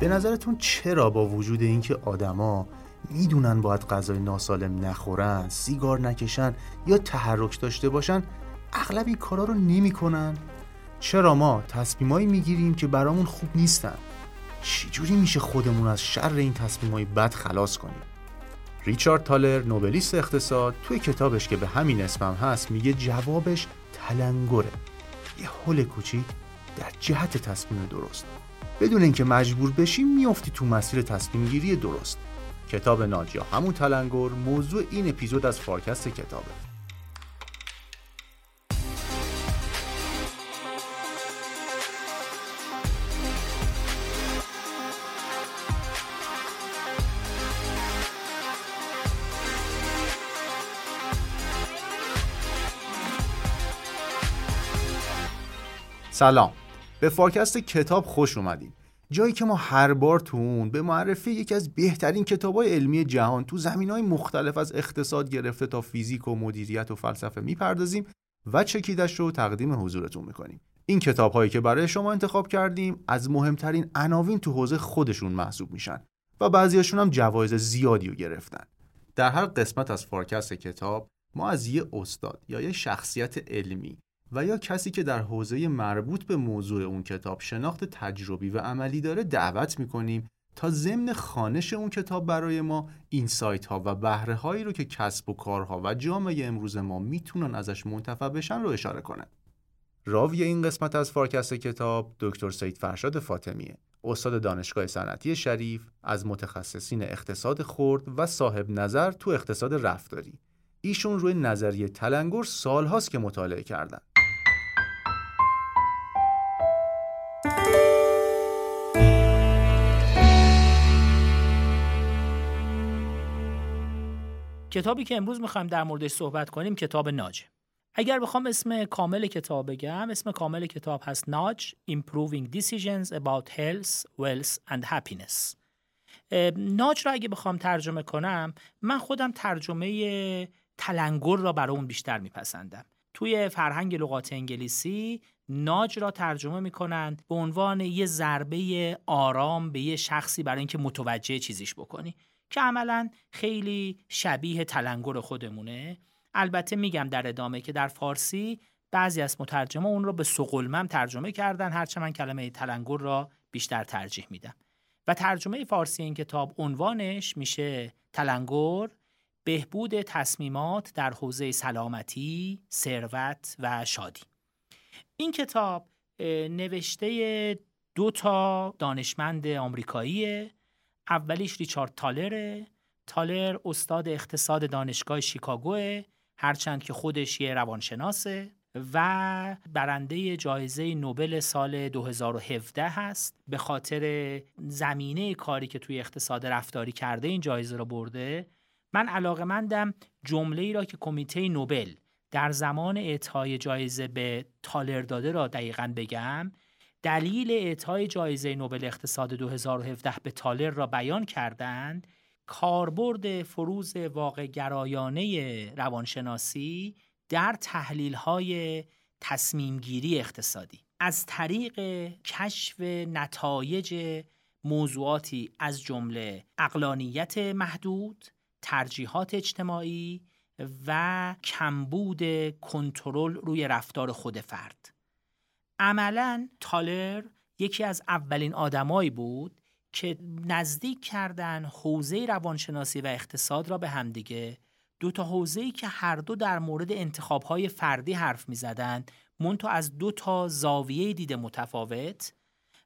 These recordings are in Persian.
به نظرتون چرا با وجود اینکه آدما می‌دونن باید غذای ناسالم نخورن، سیگار نکشن یا تحرک داشته باشن اغلب این کارا رو نمی‌کنن؟ چرا ما تصمیمایی می‌گیریم که برامون خوب نیستن؟ چجوری میشه خودمون از شر این تصمیمای بد خلاص کنیم؟ ریچارد تالر نوبلیست اقتصاد توی کتابش که به همین اسمم هست میگه جوابش تلنگره یه حل کوچیک در جهت تصمیم درست بدون اینکه مجبور بشیم میافتی تو مسیر تصمیم گیری درست. کتاب ناج یا همون تلنگر موضوع این اپیزود از فارکست کتابه. سلام. به فارکست کتاب خوش اومدید جایی که ما هر بار تو اون به معرفی یکی از بهترین کتابای علمی جهان تو زمینه های مختلف از اقتصاد گرفته تا فیزیک و مدیریت و فلسفه می‌پردازیم و چکیدش رو تقدیم حضورتون می‌کنیم. این کتاب هایی که برای شما انتخاب کردیم از مهمترین عناوین تو حوزه خودشون محسوب میشن و بعضیاشون هم جوایز زیادی رو گرفتن. در هر قسمت از فارکست کتاب ما از یه استاد یا یه شخصیت علمی و یا کسی که در حوزه مربوط به موضوع اون کتاب شناخت تجربی و عملی داره دعوت می‌کنیم تا ضمن خانش اون کتاب برای ما این سایت ها و بهره هایی رو که کسب و کارها و جامعه امروز ما می‌تونن ازش منتفع بشن رو اشاره کنه. راوی این قسمت از فارکست کتاب دکتر سید فرشاد فاطمیه استاد دانشگاه صنعتی شریف از متخصصین اقتصاد خرد و صاحب نظر تو اقتصاد رفتاری ایشون روی نظریه تلنگر سالهاست که مطالعه کردن کتابی که امروز می‌خوایم در موردش صحبت کنیم کتاب ناج. اگر بخوام اسم کامل کتاب بگم اسم کامل کتاب هست ناج Improving Decisions About Health, Wealth and Happiness. ناج را اگه بخوام ترجمه کنم من خودم ترجمه تلنگر را برای اون بیشتر میپسندم. توی فرهنگ لغات انگلیسی ناج را ترجمه می‌کنند به عنوان یه ضربه آرام به یه شخصی برای اینکه متوجه چیزیش بکنی که عملا خیلی شبیه تلنگر خودمونه البته میگم در ادامه که در فارسی بعضی از مترجمه اون رو به سقلمم ترجمه کردن هرچه من کلمه تلنگر را بیشتر ترجیح میدم و ترجمه فارسی این کتاب عنوانش میشه تلنگر بهبود تصمیمات در حوزه سلامتی، ثروت و شادی. این کتاب نوشته دو تا دانشمند آمریکاییه. اولیش ریچارد تالره تالر استاد اقتصاد دانشگاه شیکاگوه هرچند که خودش یه روانشناسه و برنده جایزه نوبل سال 2017 هست. به خاطر زمینه کاری که توی اقتصاد رفتاری کرده این جایزه رو برده. من علاقه مندم جمله ای را که کمیته نوبل در زمان اعطای جایزه به تالر داده را دقیقا بگم دلیل اعطای جایزه نوبل اقتصاد 2017 به تالر را بیان کردند کاربرد فروز واقع گرایانه روانشناسی در تحلیل های تصمیم اقتصادی. از طریق کشف نتایج موضوعاتی از جمله اقلانیت محدود، ترجیحات اجتماعی و کمبود کنترل روی رفتار خود فرد. عملا تالر یکی از اولین آدمایی بود که نزدیک کردن حوزه روانشناسی و اقتصاد را به همدیگه دو تا حوزه‌ای که هر دو در مورد انتخاب‌های فردی حرف می‌زدند مونتو از دو تا زاویه دید متفاوت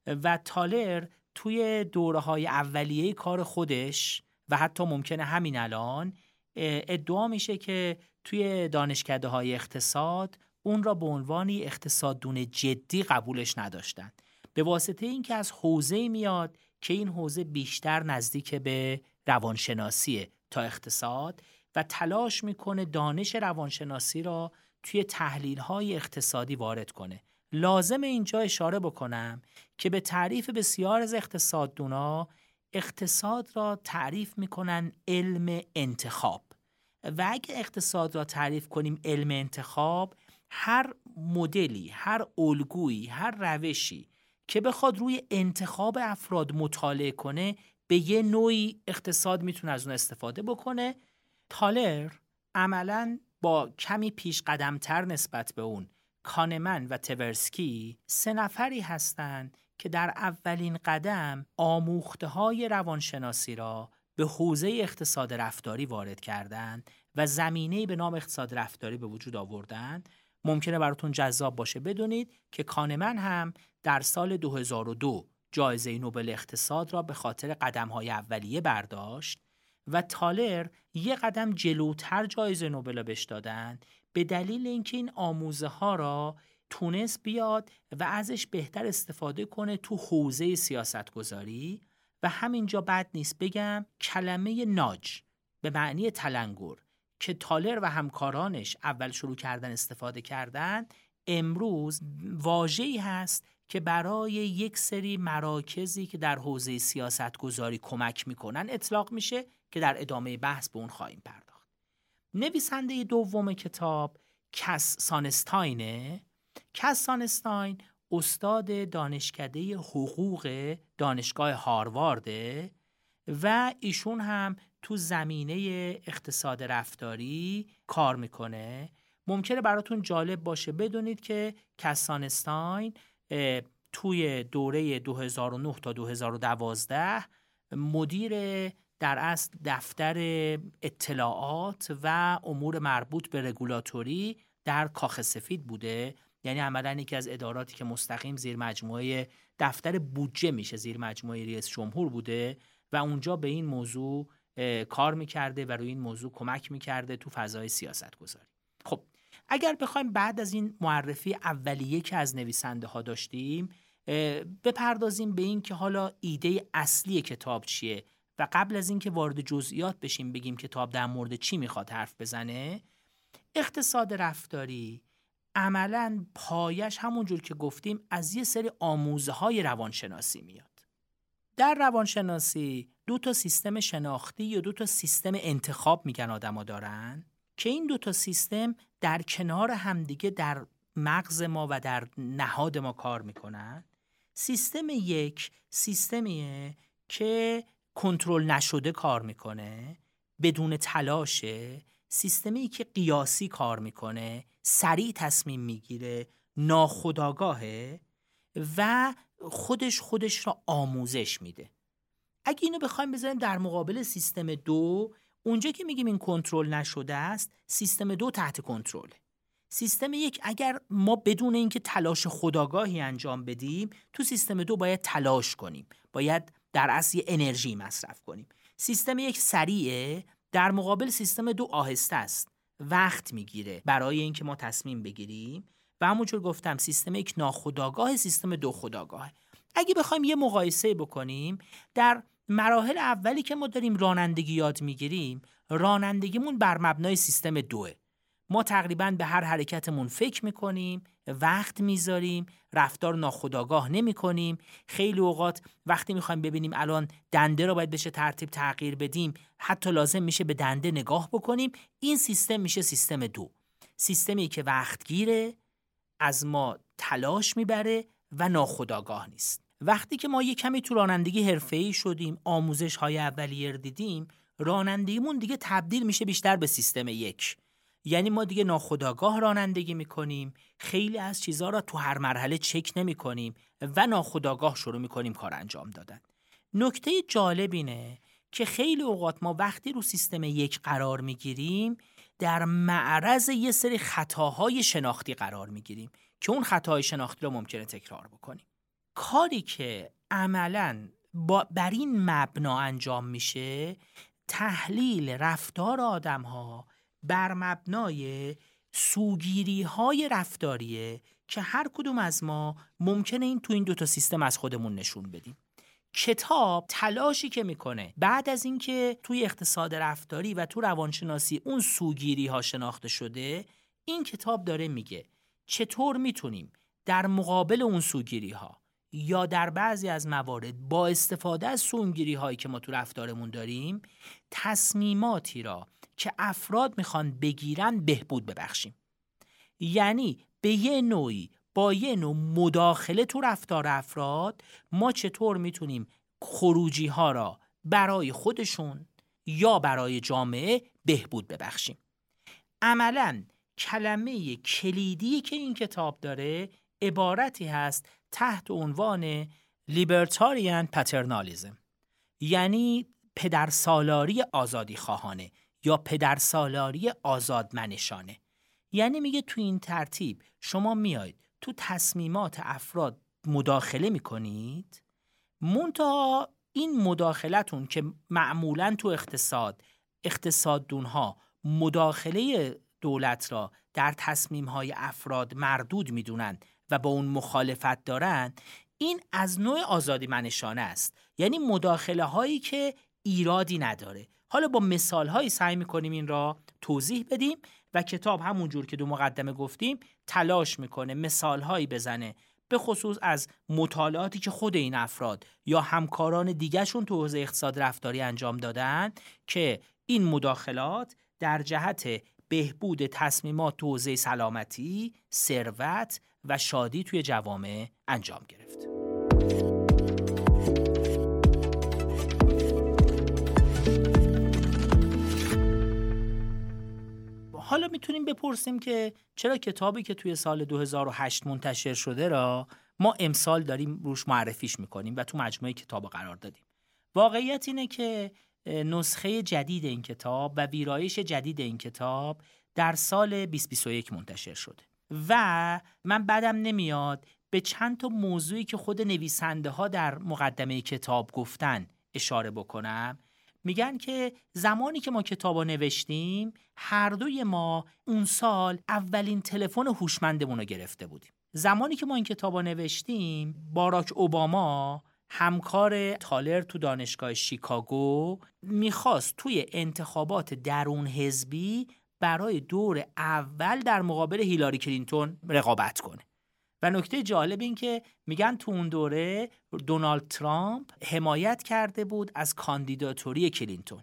و تالر توی دوره های اولیه کار خودش و حتی ممکنه همین الان ادعا میشه که توی دانشکده های اقتصاد اون را به عنوانی اقتصاددون جدی قبولش نداشتند به واسطه اینکه از حوزه میاد که این حوزه بیشتر نزدیک به روانشناسیه تا اقتصاد و تلاش می‌کنه دانش روانشناسی را توی تحلیل های اقتصادی وارد کنه. لازم اینجا اشاره بکنم که به تعریف بسیار از اقتصاددونا اقتصاد را تعریف می‌کنن علم انتخاب. و اگه اقتصاد را تعریف کنیم علم انتخاب هر مدلی هر الگویی هر روشی که بخواد روی انتخاب افراد مطالعه کنه به یه نوعی اقتصاد می‌تونه از اون استفاده بکنه. تالر عملا با کمی پیش قدمتر نسبت به اون کانمن و تورسکی سه نفری هستند که در اولین قدم آموخته های روانشناسی را به حوزه اقتصاد رفتاری وارد کردند و زمینه به نام اقتصاد رفتاری به وجود آوردند ممکنه براتون جذاب باشه. بدونید که کانمن هم در سال 2002 جایزه نوبل اقتصاد را به خاطر های اولیه برداشت و تالر یه قدم جلوتر جایزه نوبل بهش دادن به دلیل اینکه این آموزه ها را تونست بیاد و ازش بهتر استفاده کنه تو حوزه سیاست گذاری و همینجا بد نیست بگم کلمه ناج به معنی تلنگر که تالر و همکارانش اول شروع کردن استفاده کردن امروز واجهی هست که برای یک سری مراکزی که در حوزه سیاست گذاری کمک می‌کنن اطلاق میشه که در ادامه بحث به اون خواهیم پرداخت. نویسنده دوم کتاب کس سانستاینه. کس سانستاین استاد دانشکده حقوق دانشگاه هاروارده و ایشون هم تو زمینه اقتصاد رفتاری کار می‌کنه. ممکنه براتون جالب باشه بدونید که کسانستاین توی دوره 2009 تا 2012 مدیر در اصل دفتر اطلاعات و امور مربوط به رگولاتوری در کاخ سفید بوده. یعنی عملا یکی از اداراتی که مستقیم زیر مجموعه دفتر بودجه میشه زیر مجموعه رئیس جمهور بوده و اونجا به این موضوع کار می‌کرده و روی این موضوع کمک می‌کرده تو فضای سیاست گذاری خب اگر بخوایم بعد از این معرفی اولیه که از نویسنده ها داشتیم بپردازیم به این که حالا ایده اصلی کتاب چیه و قبل از اینکه وارد جزئیات بشیم بگیم کتاب در مورد چی می‌خواد حرف بزنه اقتصاد رفتاری عملا پایش همونجور که گفتیم از یه سری آموزه های روانشناسی میاد. در روانشناسی دو تا سیستم شناختی یا دو تا سیستم انتخاب میگن آدما دارن که این دو تا سیستم در کنار همدیگه در مغز ما و در نهاد ما کار می‌کنن. سیستم یک سیستمیه که کنترل نشده کار می‌کنه بدون تلاشه سیستمی که قیاسی کار می‌کنه سریع تصمیم می‌گیره ناخداگاهه و خودش خودش را آموزش میده. اگه اینو بخوایم بذاریم در مقابل سیستم دو اونجا که میگیم این کنترل نشده است سیستم دو تحت کنترله. سیستم یک اگر ما بدون اینکه تلاش خداگاهی انجام بدیم تو سیستم دو باید تلاش کنیم. باید در اصل انرژی مصرف کنیم. سیستم یک سریعه در مقابل سیستم دو آهسته است. وقت می‌گیره برای اینکه ما تصمیم بگیریم. و همونجور گفتم سیستم یک ناخداگاه سیستم دو خداگاه اگه بخوایم یه مقایسه بکنیم در مراحل اولی که ما داریم رانندگی یاد می‌گیریم رانندگیمون بر مبنای سیستم دوه. ما تقریبا به هر حرکتمون فکر می‌کنیم وقت می‌ذاریم رفتار ناخداگاه نمی کنیم خیلی اوقات وقتی می‌خوایم ببینیم الان دنده رو باید بشه ترتیب تغییر بدیم حتی لازم میشه به دنده نگاه بکنیم این سیستم میشه سیستم دو. سیستمی که وقت گیره از ما تلاش می‌بره و ناخداگاه نیست. وقتی که ما یه کمی تو رانندگی حرفه‌ای شدیم آموزش های اولیه دیدیم رانندگیمون دیگه تبدیل میشه بیشتر به سیستم یک. یعنی ما دیگه ناخداگاه رانندگی می‌کنیم خیلی از چیزها را تو هر مرحله چک نمی کنیم و ناخداگاه شروع می‌کنیم کار انجام دادن. نکته جالب اینه که خیلی اوقات ما وقتی رو سیستم یک قرار می‌گیریم در معرض یه سری خطاهای شناختی قرار می‌گیریم که اون خطاهای شناختی رو ممکنه تکرار بکنیم. کاری که عملا با بر این مبنا انجام میشه تحلیل رفتار آدم ها بر مبنای سوگیری های رفتاریه که هر کدوم از ما ممکنه این تو این دوتا سیستم از خودمون نشون بدیم. کتاب تلاشی که می‌کنه بعد از اینکه توی اقتصاد رفتاری و تو روانشناسی اون سوگیری ها شناخته شده این کتاب داره میگه چطور می‌تونیم در مقابل اون سوگیری ها یا در بعضی از موارد با استفاده از سونگیری هایی که ما تو رفتارمون داریم تصمیماتی را که افراد می‌خوان بگیرن بهبود ببخشیم. یعنی به یه نوعی با یه نوع مداخله تو رفتار افراد ما چطور می‌تونیم خروجی ها را برای خودشون یا برای جامعه بهبود ببخشیم. عملا کلمه کلیدی که این کتاب داره عبارتی هست تحت عنوان لیبرتاریان پترنالیزم یعنی پدرسالاری آزادی خواهانه. یا پدرسالاری آزادمنشانه. یعنی میگه تو این ترتیب شما میاید تو تصمیمات افراد مداخله می‌کنید منتها این مداخلتون که معمولا تو اقتصاد اقتصاددونها مداخله دولت را در تصمیم های افراد مردود می‌دونند و با اون مخالفت دارند این از نوع آزادی منشانه است. یعنی مداخله هایی که ایرادی نداره. حالا با مثال هایی سعی می‌کنیم این را توضیح بدیم و کتاب همونجور که دو مقدمه گفتیم تلاش می‌کنه مثال هایی بزنه به خصوص از مطالعاتی که خود این افراد یا همکاران دیگرشون تو حوزه اقتصاد رفتاری انجام دادن که این مداخلات در جهت بهبود تصمیمات تو حوزه سلامتی، ثروت و شادی توی جوامع انجام گرفت. حالا می‌تونیم بپرسیم که چرا کتابی که توی سال 2008 منتشر شده را ما امسال داریم روش معرفیش می‌کنیم و تو مجموعه کتاب قرار دادیم. واقعیت اینه که نسخه جدید این کتاب و ویرایش جدید این کتاب در سال 2021 منتشر شده و من بعدم نمیاد به چند تا موضوعی که خود نویسنده ها در مقدمه کتاب گفتن اشاره بکنم. میگن که زمانی که ما کتاب رو نوشتیم هر دوی ما اون سال اولین تلفن هوشمندمون رو گرفته بودیم. زمانی که ما این کتاب رو نوشتیم باراک اوباما همکار تیلر تو دانشگاه شیکاگو می‌خواست توی انتخابات درون حزبی برای دور اول در مقابل هیلاری کلینتون رقابت کنه. و نکته جالب این که میگن تو اون دوره دونالد ترامپ حمایت کرده بود از کاندیداتوری کلینتون.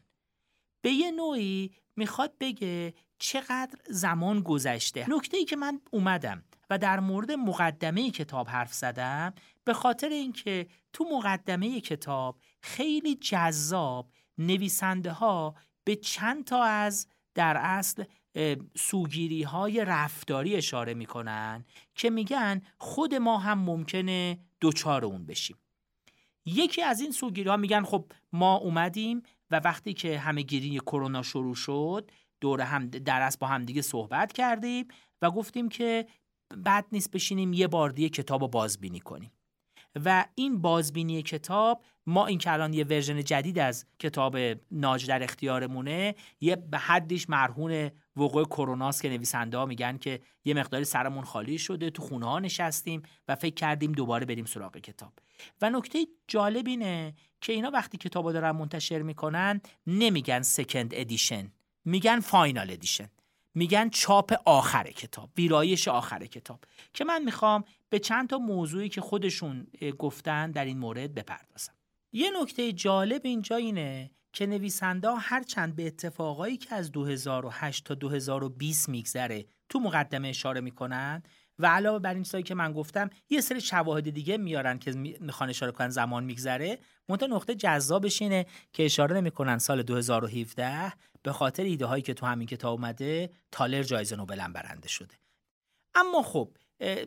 به یه نوعی می‌خواد بگه چقدر زمان گذشته. نکته ای که من اومدم و در مورد مقدمه کتاب حرف زدم به خاطر اینکه تو مقدمه کتاب خیلی جذاب نویسنده ها به چند تا از در اصل سوگیری های رفتاری اشاره می‌کنن که میگن خود ما هم ممکنه دوچار اون بشیم. یکی از این سوگیری ها میگن خب ما اومدیم و وقتی که همه گیری کرونا شروع شد دور هم در با هم دیگه صحبت کردیم و گفتیم که بد نیست بشینیم یه بار دیگه کتاب رو بازبینی کنیم. و این بازبینی کتاب ما این که الان یه ورژن جدید از کتاب ناج در اختیارمونه یه به حدیش مرهون وقوع کروناست که نویسنده ها میگن که یه مقداری سرمون خالی شده تو خونه ها نشستیم و فکر کردیم دوباره بریم سراغ کتاب. و نکته جالب اینه که اینا وقتی کتاب دارن منتشر می‌کنن نمیگن second edition میگن final edition میگن چاپ آخر کتاب ویرایش آخر کتاب. که من می‌خوام به چند تا موضوعی که خودشون گفتن در این مورد بپردازم. یه نکته جالب اینجا اینه که نویسنده هرچند به اتفاقایی که از 2008 تا 2020 میگذره تو مقدمه اشاره می‌کنن و علاوه بر این چیزایی که من گفتم یه سری شواهد دیگه میارن که می‌خوان اشاره کنن زمان میگذره. منتها نقطه جذابش اینه که اشاره نمی‌کنن سال 2017 به خاطر ایده هایی که تو همین کتاب اومده تالر جایزه نوبل برنده شده. اما خب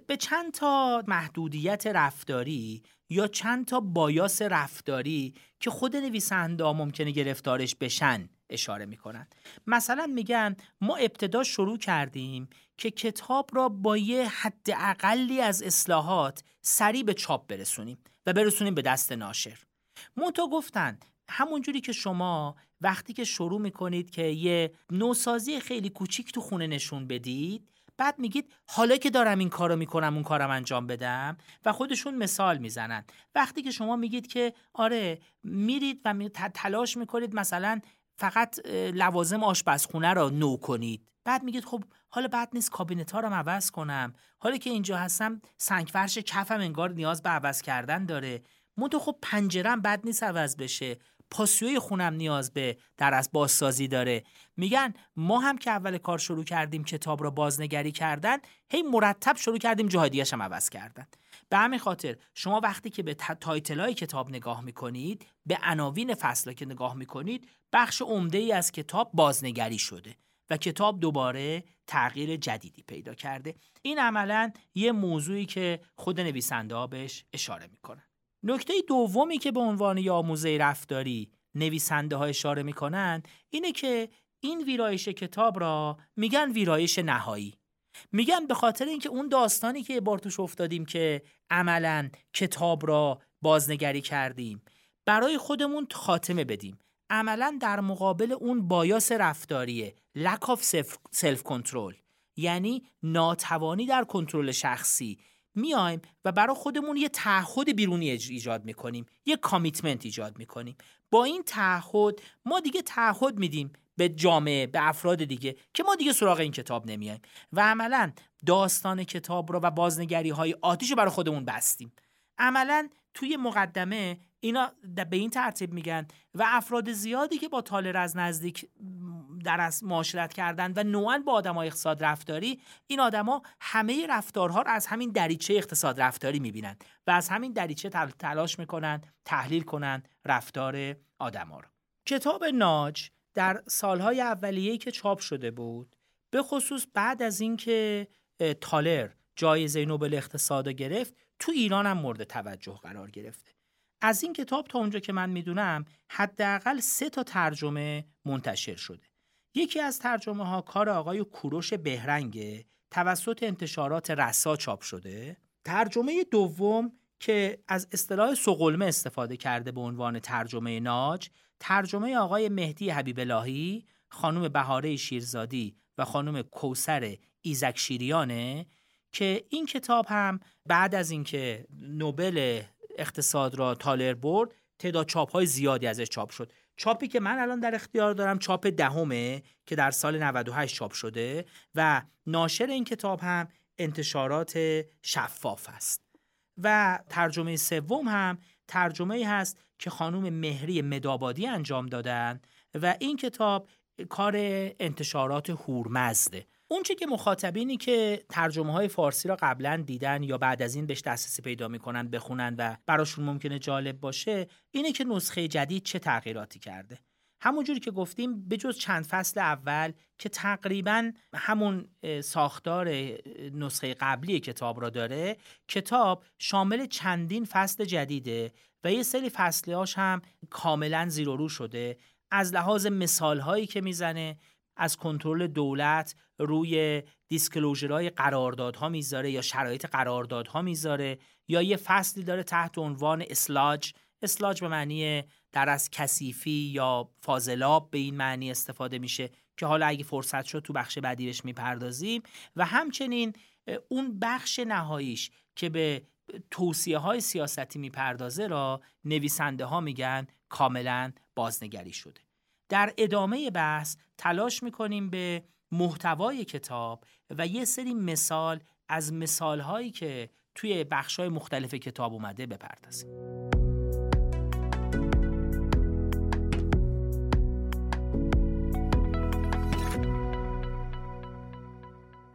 به چند تا محدودیت رفتاری یا چند تا بایاس رفتاری که خود نویسنده ممکنه گرفتارش بشن اشاره می‌کنن. مثلا میگن ما ابتدا شروع کردیم که کتاب را با یه حد اقلی از اصلاحات سریع به چاپ برسونیم و برسونیم به دست ناشر. منتها گفتن همونجوری که شما وقتی که شروع می‌کنید که یه نوسازی خیلی کوچیک تو خونه نشون بدید بعد میگید حالا که دارم این کارو می‌کنم اون کارم انجام بدم و خودشون مثال می‌زنن. وقتی که شما میگید که آره میرید و تلاش می‌کنید مثلا فقط لوازم آشپزخونه رو نو کنید. بعد میگید خب حالا بعد نیست کابینت ها رو عوض کنم. حالا که اینجا هستم سنگ فرش کفم انگار نیاز به عوض کردن داره. منتها خب پنجرم بد نیست عوض بشه. پاسیوی خونم نیاز به در از بازسازی داره. میگن ما هم که اول کار شروع کردیم کتاب را بازنگری کردن هی مرتب شروع کردیم جاهای دیگه هم عوض کردن. به همین خاطر شما وقتی که به تایتل های کتاب نگاه می‌کنید به عناوین فصل که نگاه می‌کنید بخش عمده ای از کتاب بازنگری شده و کتاب دوباره تغییر جدیدی پیدا کرده. این عملا یه موضوعی که خود نویسنده ها بهش اشاره می‌کنن. نکته دومی که به عنوان یه آموزه رفتاری نویسنده ها اشاره می‌کنن اینه که این ویرایش کتاب را میگن ویرایش نهایی. میگن به خاطر اینکه اون داستانی که بار توش افتادیم که عملا کتاب را بازنگری کردیم برای خودمون خاتمه بدیم. عملا در مقابل اون بایاس رفتاریه lack of self control یعنی ناتوانی در کنترل شخصی. میایم و برای خودمون یه تعهد بیرونی ایجاد می‌کنیم یه کامیتمنت ایجاد می‌کنیم. با این تعهد ما دیگه تعهد میدیم به جامعه به افراد دیگه که ما دیگه سراغ این کتاب نمیایم. و عملا داستان کتاب رو و بازنگری های آتیش رو برای خودمون بستیم. عملا توی مقدمه اینا به این ترتیب میگن و افراد زیادی که با تالر از نزدیک در از معاشرت کردن و نوعا با آدمای اقتصاد رفتاری این آدما همه رفتارها رو از همین دریچه اقتصاد رفتاری می‌بینن و از همین دریچه تلاش می‌کنن تحلیل کنن رفتار آدما رو. کتاب ناج در سالهای اولیه‌ای که چاپ شده بود به خصوص بعد از اینکه تالر جایزه نوبل اقتصاد گرفت تو ایران هم مورد توجه قرار گرفته. از این کتاب تا اونجا که من می‌دونم حداقل سه تا ترجمه منتشر شده. یکی از ترجمه ها کار آقای کوروش بهرنگه. توسط انتشارات رسا چاپ شده. ترجمه دوم که از اصطلاح سقلمه استفاده کرده به عنوان ترجمه ناج ترجمه آقای مهدی حبیب الهی خانم بهاره شیرزادی و خانم کوسر ایزک شیریانه که این کتاب هم بعد از اینکه نوبل اقتصاد را تالر برد تعداد چاپ های زیادی ازش چاپ شد. چاپی که من الان در اختیار دارم چاپ دهمه که در سال 98 چاپ شده و ناشر این کتاب هم انتشارات شفاف است. و ترجمه سوم هم ترجمه هست که خانم مهری مدابادی انجام دادن و این کتاب کار انتشارات هورمزده. اونچه که مخاطبینی که ترجمه های فارسی را قبلا دیدن یا بعد از این بهش دسترسی پیدا می‌کنن بخونن و براشون ممکنه جالب باشه اینه که نسخه جدید چه تغییراتی کرده. همونجوری که گفتیم به جز چند فصل اول که تقریبا همون ساختار نسخه قبلی کتاب را داره کتاب شامل چندین فصل جدیده و یه سری فصلهاش هم کاملا زیر رو شده. از لحاظ مثال هایی که می‌زنه از کنترل دولت روی دیسکلوژرهای قراردادها می‌ذاره یا شرایط قراردادها می‌ذاره یا یه فصلی داره تحت عنوان اسلاج. اسلاج به معنی در از کثیفی یا فاضلاب به این معنی استفاده میشه که حالا اگه فرصت شد تو بخش بعدی بهش می‌پردازیم. و همچنین اون بخش نهاییش که به توصیه های سیاستی می‌پردازه را نویسنده ها میگن کاملا بازنگری شده. در ادامه بحث تلاش می‌کنیم به محتوای کتاب و یه سری مثال از مثال هایی که توی بخش های مختلف کتاب اومده بپردازیم.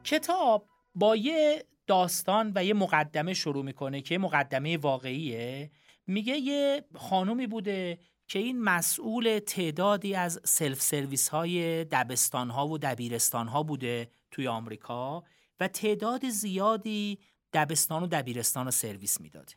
کتاب با یه داستان و یه مقدمه شروع می‌کنه که مقدمه واقعیه. میگه یه خانومی بوده که این مسئول تعدادی از سلف سرویس های دبستان ها و دبیرستان ها بوده توی آمریکا و تعداد زیادی دبستان و دبیرستان رو سرویس می‌داده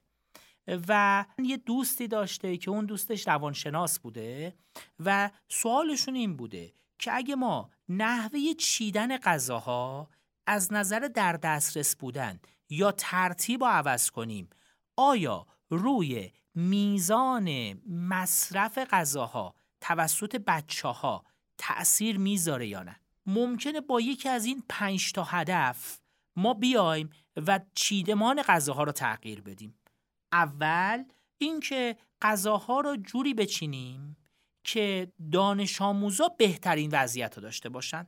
و یه دوستی داشته که اون دوستش روانشناس بوده و سوالشون این بوده که اگه ما نحوه چیدن غذاها از نظر در دسترس بودن یا ترتیب رو عوض کنیم آیا روی میزان مصرف غذاها توسط بچه ها تأثیر می‌ذاره یا نه؟ ممکنه با یکی از این پنج تا هدف ما بیایم و چیدمان غذاها رو تغییر بدیم. اول اینکه غذاها رو جوری بچینیم که دانش آموزا بهترین وضعیت رو داشته باشن.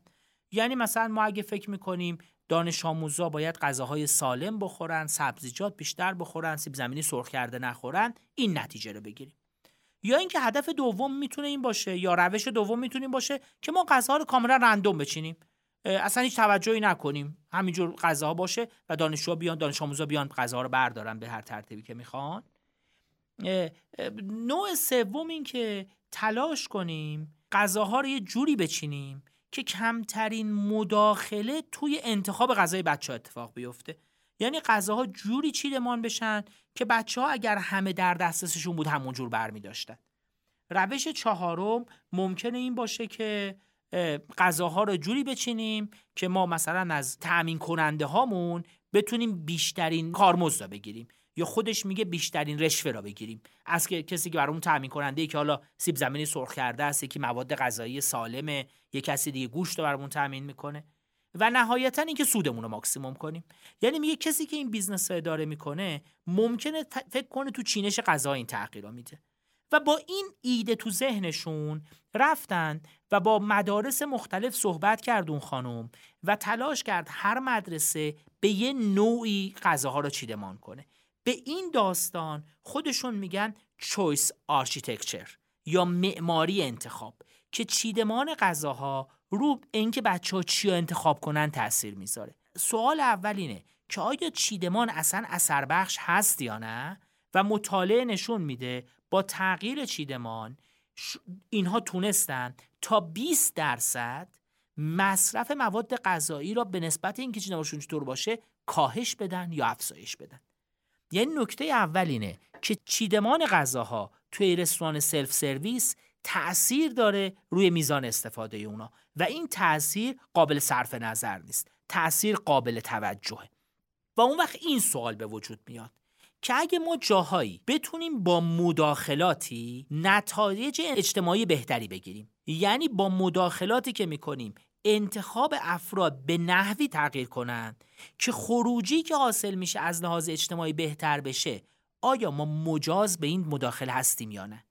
یعنی مثلا ما اگه فکر می‌کنیم دانش آموزا باید غذاهای سالم بخورن سبزیجات بیشتر بخورن سیب زمینی سرخ کرده نخورن. این نتیجه رو بگیریم. یا اینکه هدف دوم می‌تونه این باشه یا روش دوم می‌تونه این باشه که ما غذاها رو کاملا رندوم بچینیم. اصلا هیچ توجهی نکنیم. همینجور غذاها باشه و دانشجو بیان دانش آموزا بیان غذا رو بردارن به هر ترتیبی که می‌خوان. نوع سوم این که تلاش کنیم غذاها رو یه جوری بچینیم که کمترین مداخله توی انتخاب غذای بچه ها اتفاق بیفته. یعنی غذاها جوری چیدمان بشن که بچه ها اگر همه در دسترسشون بود همون جور برمی داشتن روش چهارم ممکنه این باشه که غذاها رو جوری بچینیم که ما مثلا از تأمین کننده هامون بتونیم بیشترین کارمزد بگیریم. یا خودش میگه بیشترین رشوه را بگیریم. از که کسی که برامون تامین کننده ای که حالا سیب زمینی سرخ کرده است که مواد غذایی سالمه یه کسی دیگه گوشت رو برامون تامین می‌کنه. و نهایتا اینکه سودمون رو ماکسیموم کنیم. یعنی میگه کسی که این business رو اداره می‌کنه ممکنه فکر کنه تو چینش غذا این تغییر رو میده. و با این ایده تو ذهنشون رفتن و با مدارس مختلف صحبت کرد اون خانم و تلاش کرد هر مدرسه به یه نوعی غذاها رو چیدمان کنه. به این داستان خودشون میگن choice architecture یا معماری انتخاب که چیدمان غذاها رو اینکه بچه ها چی انتخاب کنن تاثیر می‌ذاره. سوال اول اینه که آیا چیدمان اصلا اثر بخش هست یا نه؟ و مطالعه نشون میده با تغییر چیدمان اینها تونستن تا 20 درصد مصرف مواد غذایی را به نسبت اینکه چیدمانشون چطور باشه کاهش بدن یا افزایش بدن. یعنی نکته اول اینه که چیدمان غذاها توی رستوران سلف سرویس تأثیر داره روی میزان استفاده اونا و این تأثیر قابل صرف نظر نیست تأثیر قابل توجهه. و اون وقت این سوال به وجود میاد که اگه ما جاهایی بتونیم با مداخلاتی نتایج اجتماعی بهتری بگیریم یعنی با مداخلاتی که می‌کنیم انتخاب افراد به نحوی تغییر کنند که خروجی که حاصل میشه از لحاظ اجتماعی بهتر بشه آیا ما مجاز به این مداخله هستیم یا نه؟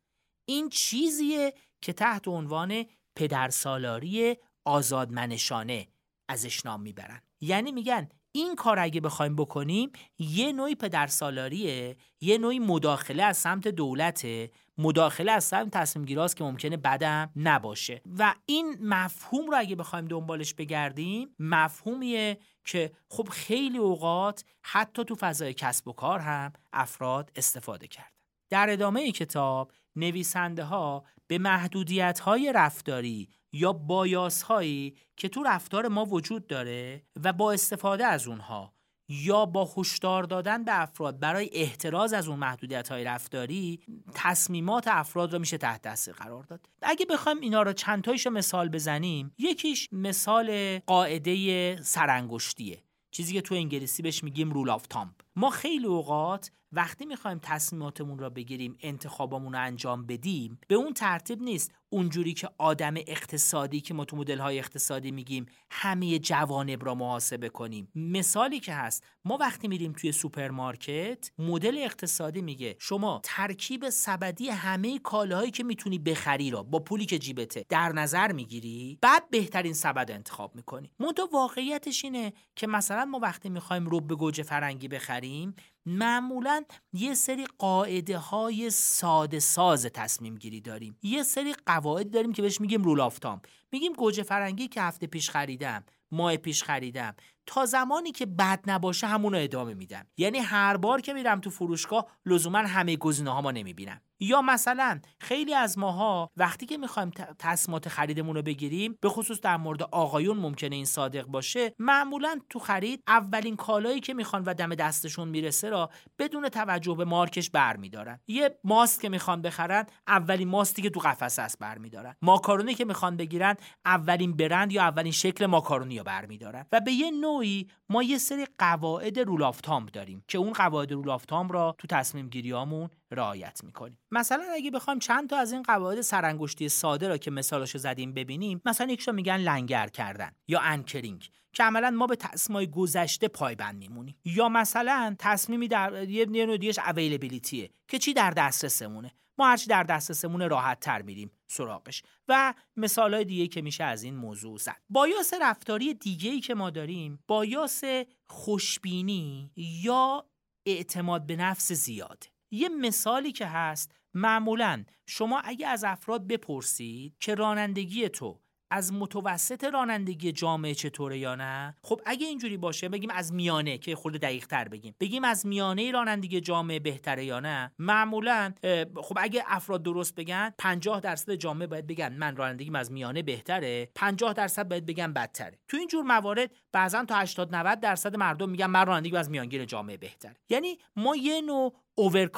این چیزیه که تحت عنوان پدرسالاری آزادمنشانه ازش نام می‌برن. یعنی میگن این کار اگه بخوایم بکنیم یه نوعی پدرسالاریه یه نوعی مداخله از سمت دولته مداخله از سمت تصمیم گیراست که ممکنه بدم نباشه. و این مفهوم رو اگه بخوایم دنبالش بگردیم مفهومیه که خب خیلی اوقات حتی تو فضای کسب و کار هم افراد استفاده کردن. در ادامه کتاب نویسنده ها به محدودیت های رفتاری یا بایاس هایی که تو رفتار ما وجود داره و با استفاده از اونها یا با هشدار دادن به افراد برای احتراز از اون محدودیت های رفتاری تصمیمات افراد رو میشه تحت تاثیر قرار داد. اگه بخوایم اینا رو چند تایش مثال بزنیم یکیش مثال قاعده سرانگشتیه. چیزی که تو انگلیسی بهش میگیم rule of thumb ما خیلی اوقات وقتی می‌خوایم تصمیماتمون را بگیریم انتخابمون رو انجام بدیم به اون ترتیب نیست. اونجوری که آدم اقتصادی که ما تو مدل های اقتصادی میگیم همه جوانب را محاسبه کنیم. مثالی که هست ما وقتی میریم توی سوپرمارکت مدل اقتصادی میگه شما ترکیب سبدی همه کالاهایی که می‌تونی بخری را با پولی که جیبته در نظر می‌گیری بعد بهترین سبد انتخاب می‌کنی. منتها واقعیتش اینه که مثلا ما وقتی می‌خوایم رب گوجه فرنگی بخریم معمولا یه سری قاعده های ساده ساز تصمیم گیری داریم. یه سری قواعد داریم که بهش میگیم رول آفتام میگیم گوجه فرنگی که هفته پیش خریدم ماه پیش خریدم. تا زمانی که بد نباشه همون رو ادامه میدم. یعنی هر بار که میرم تو فروشگاه لزوما همه گزینه ها ما نمی‌بینم. یا مثلا خیلی از ماها وقتی که می‌خوایم تصمیمات خریدمون رو بگیریم به خصوص در مورد آقایون ممکنه این صادق باشه معمولا تو خرید اولین کالایی که می‌خوان و دم دستشون می‌رسه را بدون توجه به مارکش برمیدارن. یه ماست که می‌خوان بخرن اولین ماستی که تو قفسه است برمیدارن. ماکارونی که می‌خوان بگیرن اولین برند یا اولین شکل ماکارونی رو برمیدارن. و به یه نوعی ما یه سری قواعد rule of داریم که اون قواعد rule of را تو تصمیم گیریامون رعایت می‌کنیم. مثلا اگه بخوایم چند تا از این قواعد سرانگشتی ساده را که مثالشو زدیم ببینیم مثلا یکشو میگن لنگر کردن یا anchoring که عملا ما به تصمیمای گذشته پایبند میمونیم. یا مثلا تصمیمی در یه نوع دیگهش availability ه که چی در دسترسمونه؟ ما هرچی در دسترسمون راحت تر میریم سراغش. و مثال های دیگه که میشه از این موضوع زد. بایاس رفتاری دیگه ای که ما داریم بایاس خوشبینی یا اعتماد به نفس زیاده. یه مثالی که هست معمولا شما اگه از افراد بپرسید که رانندگی تو از متوسط رانندگی جامعه چطوره یا نه؟ خب اگه اینجوری باشه بگیم از میانه که خود دقیق تر بگیم. بگیم از میانه رانندگی جامعه بهتره یا نه؟ معمولا خب اگه افراد درست بگن 50 درصد جامعه باید بگن من رانندگیم از میانه بهتره 50 درصد باید بگن بدتره. تو این جور موارد بعضا تا 80 90 درصد مردم میگن من رانندگیم از میانگین جامعه بهتره. یعنی ما یه نوع over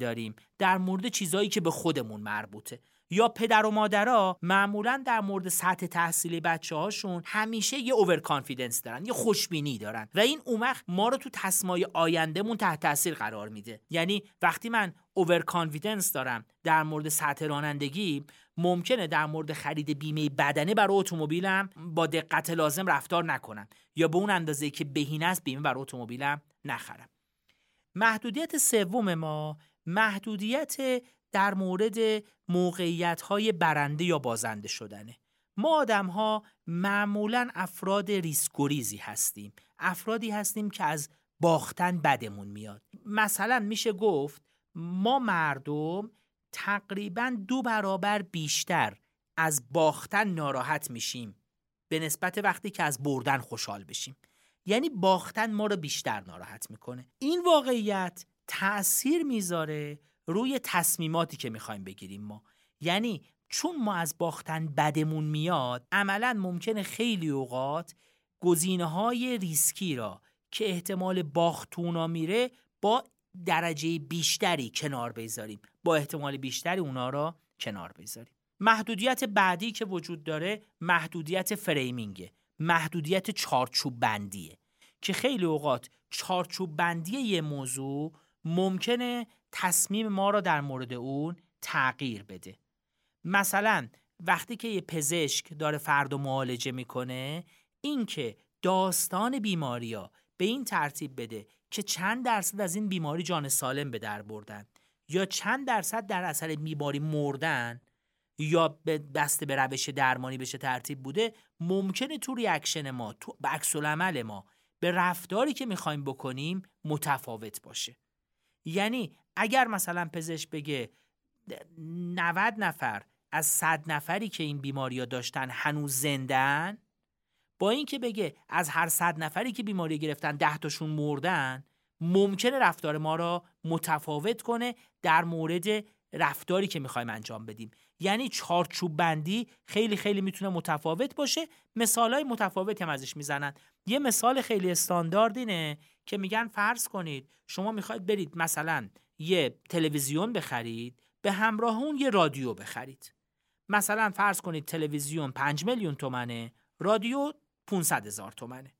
داریم در مورد چیزایی که به خودمون مربوطه. یا پدر و مادرها معمولا در مورد سطح تحصیلی بچه هاشون همیشه یه overconfidence دارن یه خوشبینی دارن و این اون ما رو تو تصمیمای آیندهمون تحت تاثیر قرار میده. یعنی وقتی من overconfidence دارم در مورد سطح رانندگی ممکنه در مورد خرید بیمه بدنه برای اتومبیلم با دقت لازم رفتار نکنم یا به اون اندازه که بهینه است بیمه برای اتومبیلم نخرم. محدودیت سوم ما محدودیت در مورد موقعیت های برنده یا بازنده شدنه. ما آدم ها معمولا افراد ریسکوریزی هستیم. افرادی هستیم که از باختن بدمون میاد. مثلا میشه گفت ما مردم تقریبا دو برابر بیشتر از باختن ناراحت میشیم به نسبت وقتی که از بردن خوشحال بشیم. یعنی باختن ما رو بیشتر ناراحت می‌کنه. این واقعیت تأثیر می‌ذاره روی تصمیماتی که می‌خوایم بگیریم ما. یعنی چون ما از باختن بدمون میاد عملا ممکنه خیلی اوقات گزینه های ریسکی را که احتمال باختونا میره با درجه بیشتری کنار بذاریم. با احتمال بیشتری اونا را کنار بذاریم. محدودیت بعدی که وجود داره محدودیت فریمینگه. محدودیت چارچوب بندیه. که خیلی اوقات چارچوب بندی یه موضوع ممکنه تصمیم ما را در مورد اون تغییر بده. مثلا وقتی که یه پزشک داره فرد و معالجه می‌کنه اینکه داستان بیماریا به این ترتیب بده که چند درصد از این بیماری جان سالم به در بردن یا چند درصد در اثر بیماری مردن یا به دست به روش درمانی بشه ترتیب بوده ممکنه تو ریاکشن ما تو عکس ما به رفتاری که می‌خوایم بکنیم متفاوت باشه. یعنی اگر مثلا پزشک بگه 90 نفر از 100 نفری که این بیماری ها داشتن هنوز زندن با اینکه بگه از هر صد نفری که بیماری گرفتن ده تاشون مردن ممکنه رفتار ما را متفاوت کنه در مورد رفتاری که می‌خوایم انجام بدیم. یعنی چارچوب بندی خیلی خیلی می‌تونه متفاوت باشه. مثال های متفاوتی هم ازش می‌زنن. یه مثال خیلی استاندارد اینه که میگن فرض کنید شما می‌خواید برید مثلا یه تلویزیون بخرید به همراه اون یه رادیو بخرید. مثلا فرض کنید تلویزیون 5 میلیون تومنه رادیو 500 هزار تومنه.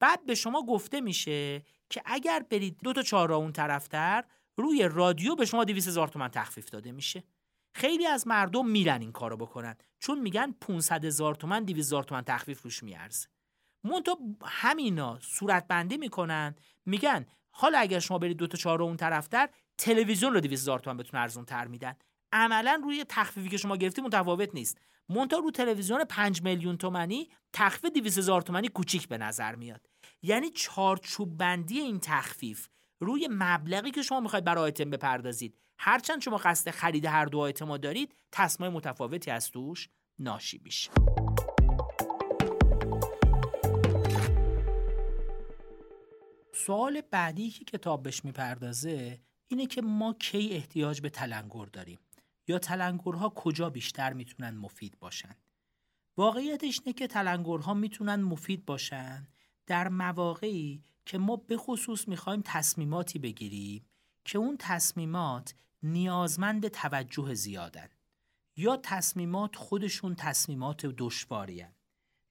بعد به شما گفته میشه که اگر برید دو تا چهار اون طرفتر روی رادیو به شما 200 هزار تومن تخفیف داده میشه. خیلی از مردم میرن این کارو بکنن. چون میگن 500 هزار تومن 200 هزار تومن تخفیف روش میارزه. مونتا همینا صورت بندی می‌کنن میگن حالا اگر شما برید دو تا چهار اون طرفتر تلویزیون رو 200 هزار تومن بهتون ارزون تر میدن. عملا روی تخفیفی که شما گرفتی متفاوت نیست. مونتا رو تلویزیون 5 میلیون تومنی تخفیف 200 هزار تومنی کوچیک به نظر میاد. یعنی چارچوب بندی این تخفیف روی مبلغی که شما می‌خواید برای آیتم بپردازید. هرچند شما قصد خرید هر دو آیتم دارید تصمیم متفاوتی از توش ناشی میشه. سوال بعدی که کتاب بهش می‌پردازه اینه که ما کی احتیاج به تلنگر داریم؟ یا تلنگرها کجا بیشتر می‌تونن مفید باشن؟ واقعیتش اینه که تلنگرها می‌تونن مفید باشن در مواقعی که ما به خصوص می‌خوایم تصمیماتی بگیریم که اون تصمیمات نیازمند توجه زیادن یا تصمیمات خودشون تصمیمات دشواری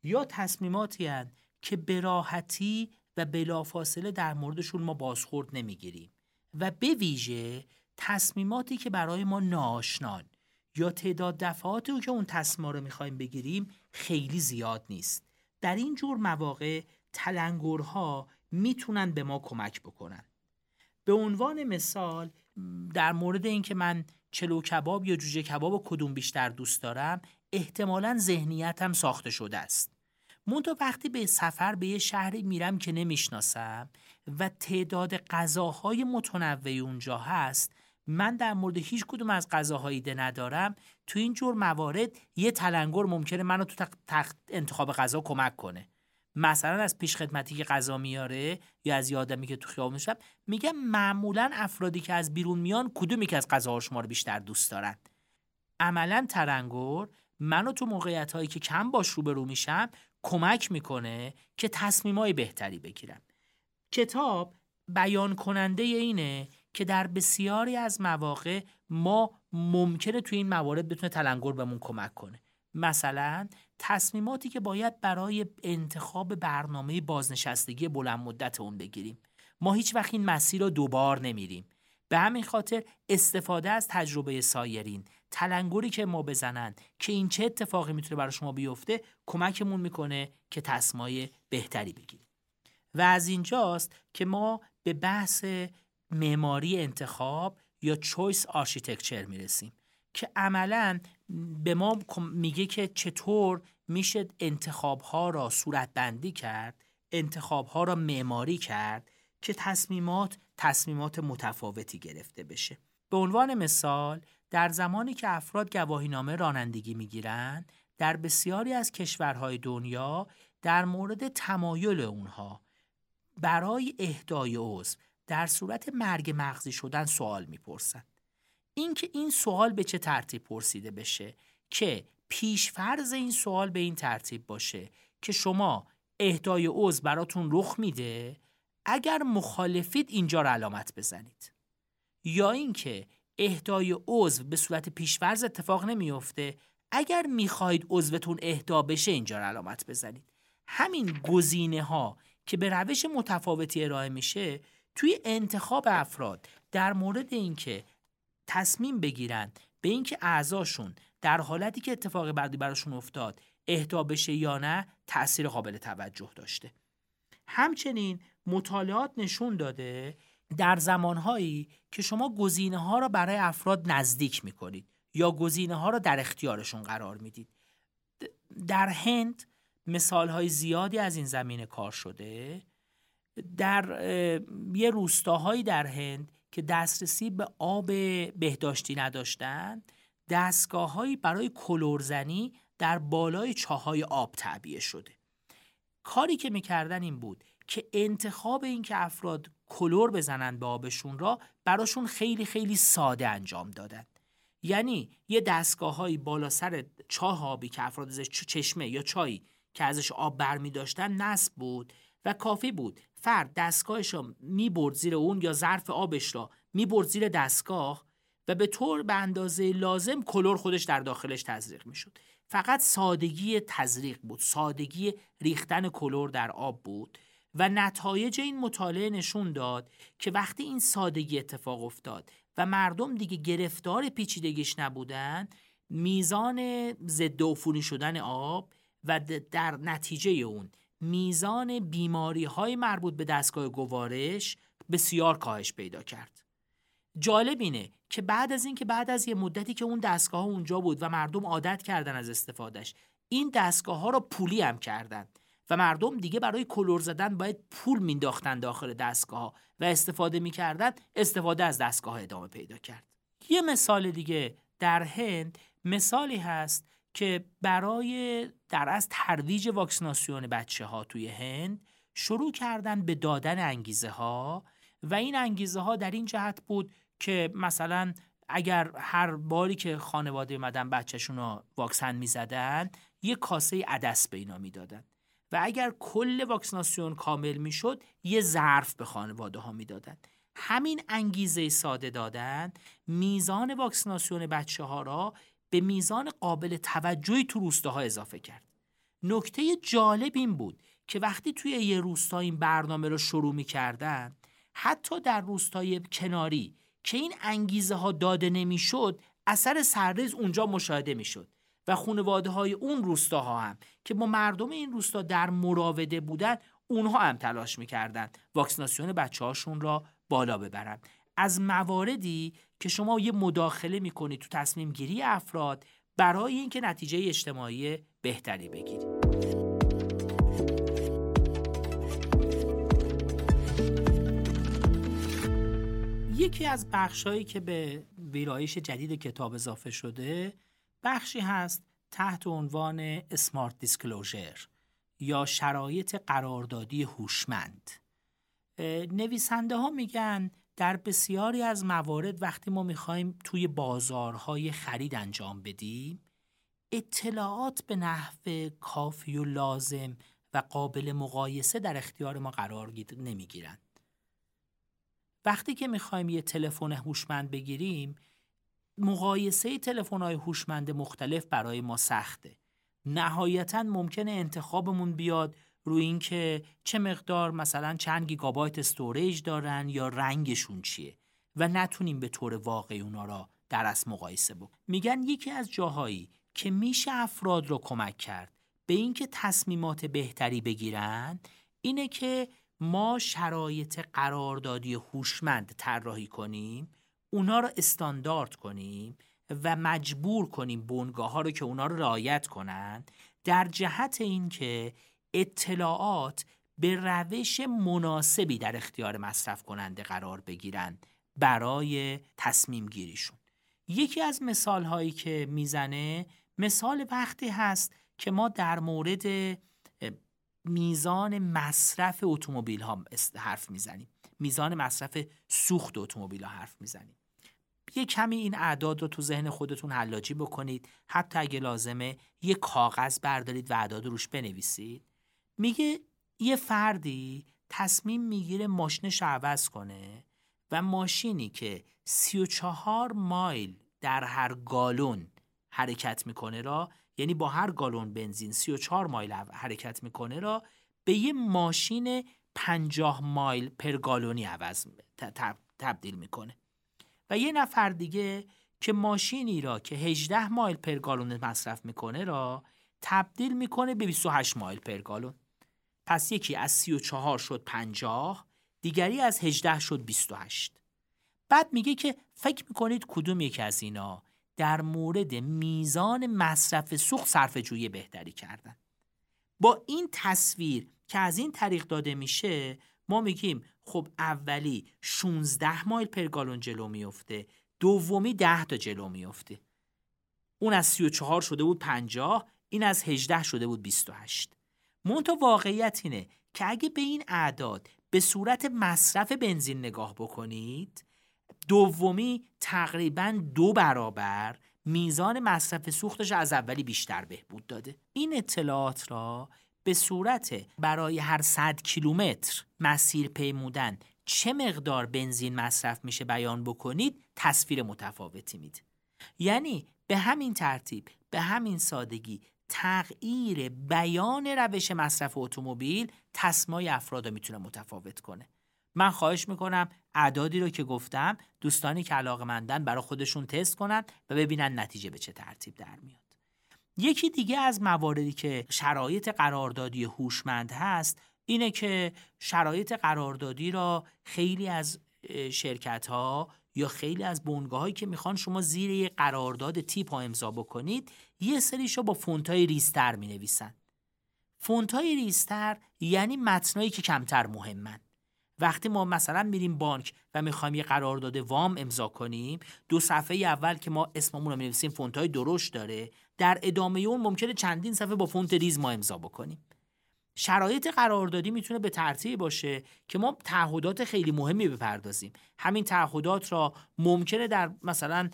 یا تصمیماتی که به راحتی و بلافاصله در موردشون ما بازخورد نمی‌گیریم و به ویژه تصمیماتی که برای ما ناشنان یا تعداد دفعاتی که اون تصمیم رو می‌خوایم بگیریم خیلی زیاد نیست. در این جور مواقع تلنگرها می‌تونن به ما کمک بکنن. به عنوان مثال در مورد اینکه من چلو کباب یا جوجه کباب کدوم بیشتر دوست دارم احتمالا ذهنیتم ساخته شده است. منتها وقتی به سفر به یه شهری میرم که نمی‌شناسم و تعداد غذاهای متنوعی اونجا هست من در مورد هیچ کدوم از غذاهایی ایده ندارم تو این جور موارد یه تلنگر ممکنه منو تو تخت انتخاب غذا کمک کنه. مثلا از پیش خدمتی که غذا میاره یا از یادمی که تو خیابون میشم میگم معمولا افرادی که از بیرون میان کدومی که از غذاها شما رو بیشتر دوست دارن؟ عملا ترنگور منو تو موقعیت هایی که کم باش روبرو میشم کمک می‌کنه که تصمیمای بهتری بگیرم. کتاب بیان کننده اینه که در بسیاری از مواقع ما ممکنه توی این موارد بتونه تلنگر بهمون کمک کنه. مثلا تصمیماتی که باید برای انتخاب برنامه بازنشستگی بلند مدت اون بگیریم. ما هیچ وقت این مسیر رو دوبار نمیریم. به همین خاطر استفاده از تجربه سایرین تلنگری که ما بزنن که این چه اتفاقی می‌تونه برای شما بیفته کمکمون می‌کنه که تصمیمای بهتری بگیریم. و از اینجاست که ما به بحث معماری انتخاب یا choice architecture می‌رسیم که عملا به ما میگه که چطور میشه انتخاب ها را صورت بندی کرد انتخاب ها را معماری کرد که تصمیمات تصمیمات متفاوتی گرفته بشه. به عنوان مثال در زمانی که افراد گواهینامه رانندگی می‌گیرند در بسیاری از کشورهای دنیا در مورد تمایل اونها برای اهدای عضو در صورت مرگ مغزی شدن سوال می‌پرسند اینکه این سوال به چه ترتیب پرسیده بشه که پیشفرض این سوال به این ترتیب باشه که شما اهدای عضو براتون رخ میده اگر مخالفید اینجا رو علامت بزنید. یا اینکه اهدای عضو به صورت پیشفرض اتفاق نمیافته اگر می‌خواهید عضوتون اهدا بشه اینجا رو علامت بزنید. همین گزینه ها که به روش متفاوتی ارائه میشه توی انتخاب افراد در مورد اینکه تصمیم بگیرن به اینکه اعضاشون در حالتی که اتفاق بعدی براشون افتاد اهدا بشه یا نه تاثیر قابل توجه داشته. همچنین مطالعات نشون داده در زمانهایی که شما گزینه ها را برای افراد نزدیک می‌کنید یا گزینه ها را در اختیارشون قرار می‌دید. در هند مثال های زیادی از این زمینه کار شده. در یه روستاهایی در هند که دسترسی به آب بهداشتی نداشتند دستگاههایی برای کلورزنی در بالای چاهای آب تعبیه شده. کاری که می‌کردن این بود که انتخاب این که افراد کلور بزنند به آبشون را براشون خیلی خیلی ساده انجام دادن. یعنی یه دستگاه بالا سر چاه آبی که افراد ازش چشمه یا چایی که ازش آب برمی داشتن نصب بود و کافی بود فرد دستگاهش را می‌برد زیر اون یا ظرف آبش را می‌برد زیر دستگاه و به طور به اندازه لازم کلور خودش در داخلش تزریق می‌شد. فقط سادگی تزریق بود سادگی ریختن کلور در آب بود و نتایج این مطالعه نشون داد که وقتی این سادگی اتفاق افتاد و مردم دیگه گرفتار پیچیدگیش نبودن میزان ضد عفونی شدن آب و در نتیجه اون میزان بیماری های مربوط به دستگاه گوارش بسیار کاهش پیدا کرد. جالب اینه که بعد از اینکه بعد از یه مدتی که اون دستگاه اونجا بود و مردم عادت کردن از استفادهش این دستگاه ها رو پولی هم کردن و مردم دیگه برای کلور زدن باید پول مینداختن داخل دستگاه و استفاده می‌کردن استفاده از دستگاه ادامه پیدا کرد. یه مثال دیگه در هند مثالی هست که برای در از ترویج واکسیناسیون بچه ها توی هند شروع کردن به دادن انگیزه ها و این انگیزه ها در این جهت بود که مثلا اگر هر باری که خانواده اومدن بچهشون رو واکسن می‌زدن یه کاسه عدس به اینا می‌دادن. و اگر کل واکسیناسیون کامل می‌شد یه ظرف به خانواده ها می‌دادن. همین انگیزه ساده دادن میزان واکسیناسیون بچه ها را به میزان قابل توجهی تو روستاها اضافه کرد. نکته جالب این بود که وقتی توی یه روستا این برنامه رو شروع می‌کردن حتی در روستای کناری که این انگیزه ها داده نمی‌شد اثر سرریز اونجا مشاهده می‌شد و خانواده های اون روستاها هم که با مردم این روستا در مراوده بودن اونها هم تلاش می‌کردن واکسیناسیون بچه هاشون را بالا ببرن. از مواردی که شما یه مداخله می‌کنید تو تصمیم گیری افراد برای اینکه نتیجه اجتماعی بهتری بگیرید یکی از بخشهایی که به ویرایش جدید کتاب اضافه شده بخشی هست تحت عنوان اسمارت دیسکلوژر یا شرایط قراردادی هوشمند. نویسنده ها میگن در بسیاری از موارد وقتی ما می‌خوایم توی بازارهای خرید انجام بدیم اطلاعات به نحو کافی و لازم و قابل مقایسه در اختیار ما قرار نمی‌گیرن وقتی که می‌خوایم یه تلفن هوشمند بگیریم مقایسه تلفن های هوشمند مختلف برای ما سخته. نهایتا ممکنه انتخابمون بیاد روی اینکه چه مقدار مثلا چند گیگابایت storage دارن یا رنگشون چیه و نتونیم به طور واقعی اونا را در از مقایسه بکنیم. میگن یکی از جاهایی که میشه افراد رو کمک کرد به اینکه تصمیمات بهتری بگیرن اینه که ما شرایط قراردادی هوشمند طراحی کنیم اونا رو استاندارد کنیم و مجبور کنیم بنگاه ها رو که اونا رو رعایت کنند در جهت اینکه اطلاعات به روش مناسبی در اختیار مصرف کننده قرار بگیرند برای تصمیم گیریشون. یکی از مثال هایی که می‌زنه مثال وقتی هست که ما در مورد میزان مصرف اتومبیل ها حرف می‌زنیم. میزان مصرف سوخت اتومبیل ها حرف می‌زنیم. یه کمی این اعداد رو تو ذهن خودتون حلاجی بکنید. حتی اگه لازمه یه کاغذ بردارید و اعداد روش بنویسید. میگه یه فردی تصمیم می‌گیره ماشینش عوض کنه و ماشینی که 34 مایل در هر گالون حرکت می‌کنه را یعنی با هر گالون بنزین 34 مایل حرکت می‌کنه را به یه ماشین 50 مایل پر گالونی عوض تبدیل می‌کنه. و یه نفر دیگه که ماشینی را که 18 مایل پر گالون مصرف می‌کنه را تبدیل می‌کنه به 28 مایل پر گالون. پس یکی از 34 شد 50 دیگری از 18 شد 28 بعد میگه که فکر می‌کنید کدوم یکی از اینا در مورد میزان مصرف سوخت صرف جویی بهتری کردن؟ با این تصویر که از این طریق داده میشه ما میگیم خب اولی 16 مایل پر گالون جلو میفته دومی 10 تا جلو میفته اون از 34 شده بود 50 این از 18 شده بود 28 منتها واقعیت اینه که اگه به این اعداد به صورت مصرف بنزین نگاه بکنید دومی تقریبا دو برابر میزان مصرف سوختش از اولی بیشتر بهبود داده. این اطلاعات را به صورت برای هر 100 کیلومتر مسیر پیمودن چه مقدار بنزین مصرف میشه بیان بکنید تصویر متفاوتی میده. یعنی به همین ترتیب به همین سادگی تغییر بیان روش مصرف اتومبیل تصمای افراد رو می‌تونه متفاوت کنه. من خواهش می‌کنم اعدادی رو که گفتم دوستانی که علاقه مندن برای خودشون تست کنن و ببینن نتیجه به چه ترتیب در میاد. یکی دیگه از مواردی که شرایط قراردادی هوشمند هست اینه که شرایط قراردادی را خیلی از شرکت ها یا خیلی از بنگاه هایی که می‌خوان شما زیر یه قرارداد تیپ ها امضا بکنید یه سریشو با فونت های ریزتر می نویسن فونت های ریزتر یعنی متنایی که کمتر مهمن. وقتی ما مثلا میریم بانک و می‌خوایم یه قرارداد وام امضا کنیم دو صفحه اول که ما اسممون رو می‌نویسیم فونت های درشت داره در ادامه اون ممکنه چندین صفحه با فونت ریز ما امضا بکنیم. شرایط قراردادی می‌تونه به ترتیب باشه که ما تعهدات خیلی مهمی بپردازیم. همین تعهدات را ممکنه در مثلا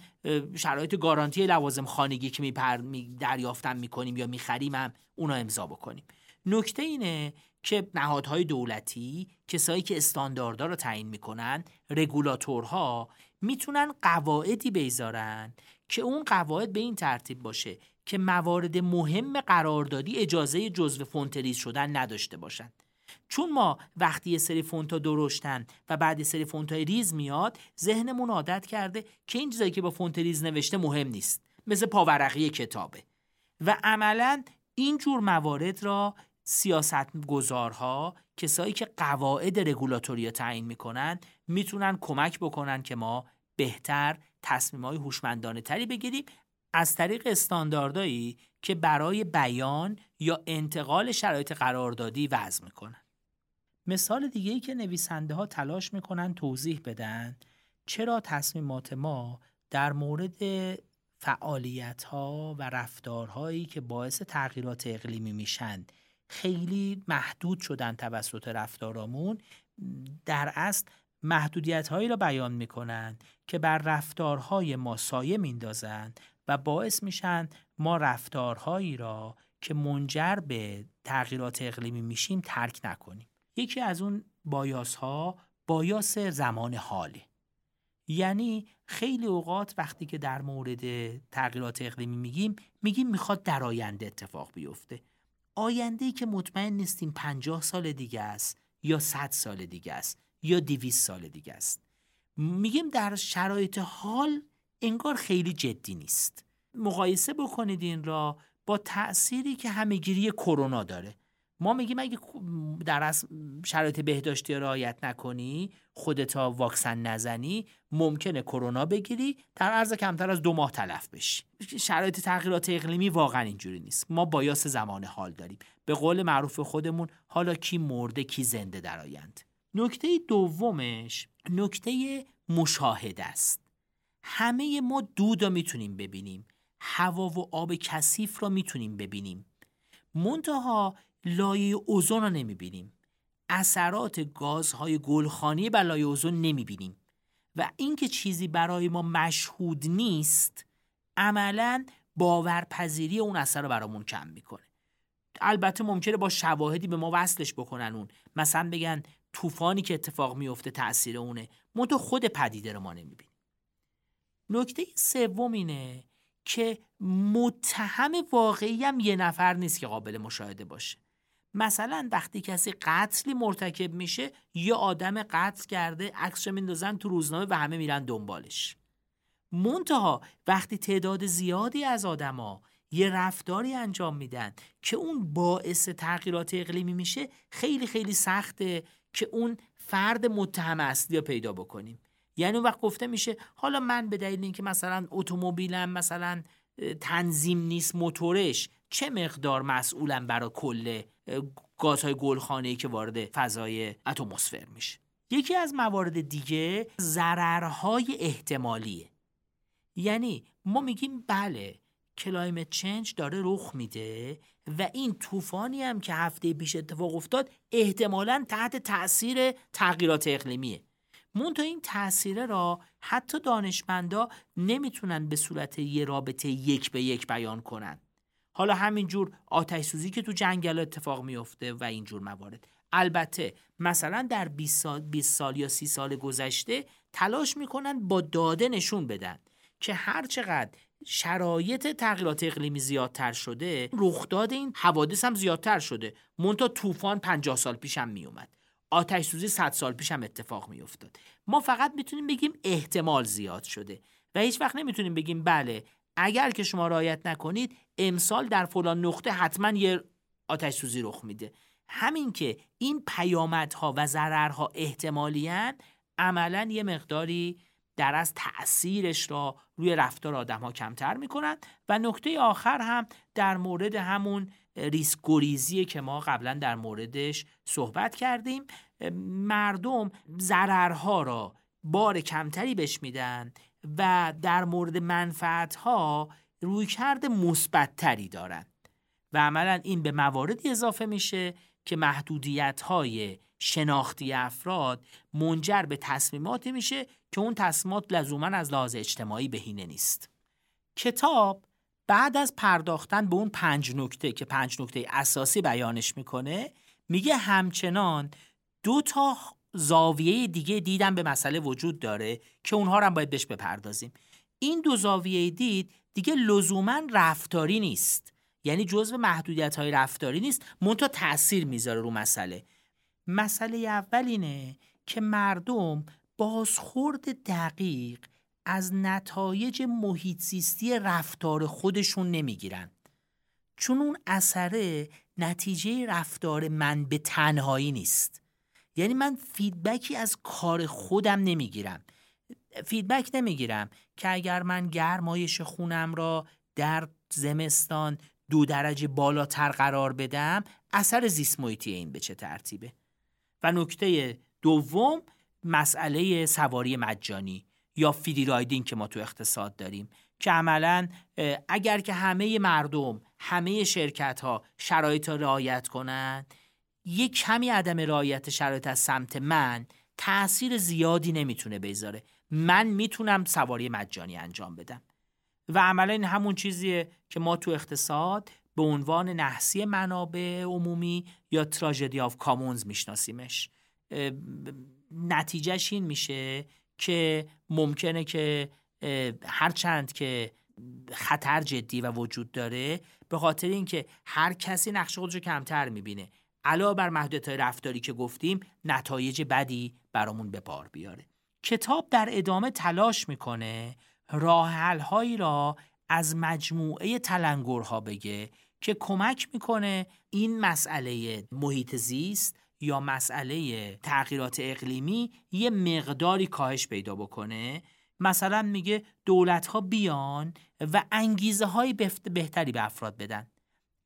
شرایط گارانتی لوازم خانگی که میپر... می دریافتن می‌کنیم یا می‌خریم هم اونا امضا بکنیم. نکته اینه که نهادهای دولتی کسایی که استانداردها رو تعیین می‌کنن رگولاتورها می‌تونن قواعدی بذارن که اون قواعد به این ترتیب باشه. که موارد مهم قراردادی اجازه جزو فونت ریز شدن نداشته باشند. چون ما وقتی یه سری فونتا درشتن و بعد یه سری فونتای ریز میاد ذهنمون عادت کرده که این چیزایی که با فونت ریز نوشته مهم نیست مثل پاورقی کتابه. و عملا این جور موارد را سیاست گذارها کسایی که قواعد رگولاتوری تعیین می‌کنن می‌تونن کمک بکنن که ما بهتر تصمیم های هوشمندانه تری بگیریم از طریق استانداردهایی که برای بیان یا انتقال شرایط قراردادی وضع می‌کنن. مثال دیگه ای که نویسنده ها تلاش می‌کنن توضیح بدن چرا تصمیمات ما در مورد فعالیت ها و رفتارهایی که باعث تغییرات اقلیمی میشن خیلی محدود شدن توسط رفتارامون در اصل محدودیت هایی را بیان می‌کنن که بر رفتارهای ما سایه میندازند و باعث میشن ما رفتارهایی را که منجر به تغییرات اقلیمی میشیم ترک نکنیم. یکی از اون بایاس ها بایاس زمان حاله. یعنی خیلی اوقات وقتی که در مورد تغییرات اقلیمی میگیم میگیم می‌خواد در آینده اتفاق بیفته. آینده ای که مطمئن نیستیم 50 سال دیگه است یا 100 سال دیگه است یا 200 سال دیگه است. میگیم در شرایط حال انگار خیلی جدی نیست. مقایسه بکنید این را با تأثیری که همهگیری کرونا داره. ما میگیم اگه در از شرایط بهداشتی رعایت نکنی خودتا واکسن نزنی ممکنه کرونا بگیری در عرض کمتر از دو ماه تلف بشی. شرایط تغییرات اقلیمی واقعا اینجوری نیست. ما بایاس زمان حال داریم. به قول معروف خودمون حالا کی مرده کی زنده در آیند. نکته دومش نکته مشاهده است. همه ما دود می‌تونیم ببینیم. هوا و آب کثیف را می‌تونیم ببینیم. منتها لایه اوزون رو نمی‌بینیم. اثرات گازهای گلخانی بر لایه اوزون نمی‌بینیم. و اینکه چیزی برای ما مشهود نیست عملا باورپذیری اون اثر رو برامون کم می‌کنه. البته ممکنه با شواهدی به ما وصلش بکنن اون. مثلا بگن طوفانی که اتفاق میفته تاثیر اونه. منتها خود پدیده رو ما نمی‌بینیم. نکته سوم اینه که متهم واقعی هم یه نفر نیست که قابل مشاهده باشه. مثلا وقتی کسی قتلی مرتکب میشه یه آدم قتل کرده عکسش میندازن تو روزنامه و همه میرن دنبالش. منتها وقتی تعداد زیادی از آدما یه رفتاری انجام میدن که اون باعث تغییرات اقلیمی میشه خیلی خیلی سخته که اون فرد متهم اصلی رو پیدا بکنیم. یعنی وقت گفته میشه حالا من به دلیل اینکه مثلا اتومبیلم مثلا تنظیم نیست موتورش چه مقدار مسئولم برای کل گازهای گلخانه‌ای که وارد فضای اتمسفر میشه؟ یکی از موارد دیگه ضررهای احتمالیه. یعنی ما میگیم بله کلایمت چنج داره رخ میده و این طوفانی هم که هفته پیش اتفاق افتاد احتمالا تحت تاثیر تغییرات اقلیمیه. مون این تاثیره را حتی دانشمندا نمی‌تونن به صورت یه رابطه یک به یک بیان کنن. حالا همینجور آتش سوزی که تو جنگل اتفاق میفته و اینجور موارد. البته مثلا در 20 سال, 20 سال یا 30 سال گذشته تلاش می‌کنن با داده نشون بدن که هر چقدر شرایط تغییرات اقلیمی زیادتر شده رخداد این حوادث هم زیادتر شده. مونتا طوفان 50 سال پیش هم میومد. آتش سوزی 100 سال پیش هم اتفاق میافتاد. ما فقط می‌تونیم بگیم احتمال زیاد شده و هیچ وقت نمی‌تونیم بگیم بله اگر که شما رعایت نکنید امسال در فلان نقطه حتما یه آتش سوزی رخ میده. همین که این پیامدها و ضررها احتمالیان عملا یه مقداری در از تأثیرش را روی رفتار آدم ها کمتر می‌کنن. و نکته آخر هم در مورد همون ریسک گریزیه که ما قبلا در موردش صحبت کردیم مردم ضررها را بار کمتری بهش میدن و در مورد منفعتها رویکرد مثبتتری دارند و عملا این به مواردی اضافه میشه که محدودیت های شناختی افراد منجر به تصمیماتی میشه که اون تصمیمات لزوما از لحاظ اجتماعی بهینه نیست. کتاب بعد از پرداختن به اون پنج نکته که پنج نکته اساسی بیانش می‌کنه میگه همچنان دو تا زاویه دیگه دیدن به مسئله وجود داره که اونها رو هم باید بهش بپردازیم. این دو زاویه دید دیگه لزوما رفتاری نیست. یعنی جزو محدودیت های رفتاری نیست. منتها تاثیر می‌ذاره رو مسئله. مسئله اول اینه که مردم بازخورد دقیق از نتایج محیط زیستی رفتار خودشون نمی‌گیرن. چون اون اثره نتیجه رفتار من به تنهایی نیست. یعنی من feedback ی از کار خودم نمی‌گیرم. feedback نمی‌گیرم که اگر من گرمایش خونم را در زمستان دو درجه بالاتر قرار بدم اثر زیست محیطی این به چه ترتیبه؟ و نکته دوم مسئله سواری مجانی. یا فری رایدینگ که ما تو اقتصاد داریم که عملا اگر که همه مردم همه شرکت ها شرایط را رعایت کنند یک کمی عدم رعایت شرایط از سمت من تاثیر زیادی نمی‌تونه بذاره. من می‌تونم سواری مجانی انجام بدم. و عملا این همون چیزیه که ما تو اقتصاد به عنوان نحسی منابع عمومی یا تراژدی آف کامونز میشناسیمش. نتیجهش این میشه که ممکنه که هرچند که خطر جدی و وجود داره به خاطر اینکه هر کسی نقش خودش رو کمتر می‌بینه. علاوه بر محدودیت رفتاری که گفتیم نتایج بدی برامون به بار بیاره. کتاب در ادامه تلاش می‌کنه راه هایی را از مجموعه تلنگرها بگه که کمک می‌کنه این مسئله محیط زیست یا مسئله تغییرات اقلیمی یه مقداری کاهش پیدا بکنه؟ مثلا میگه دولت ها بیان و انگیزه های بهتری به افراد بدن.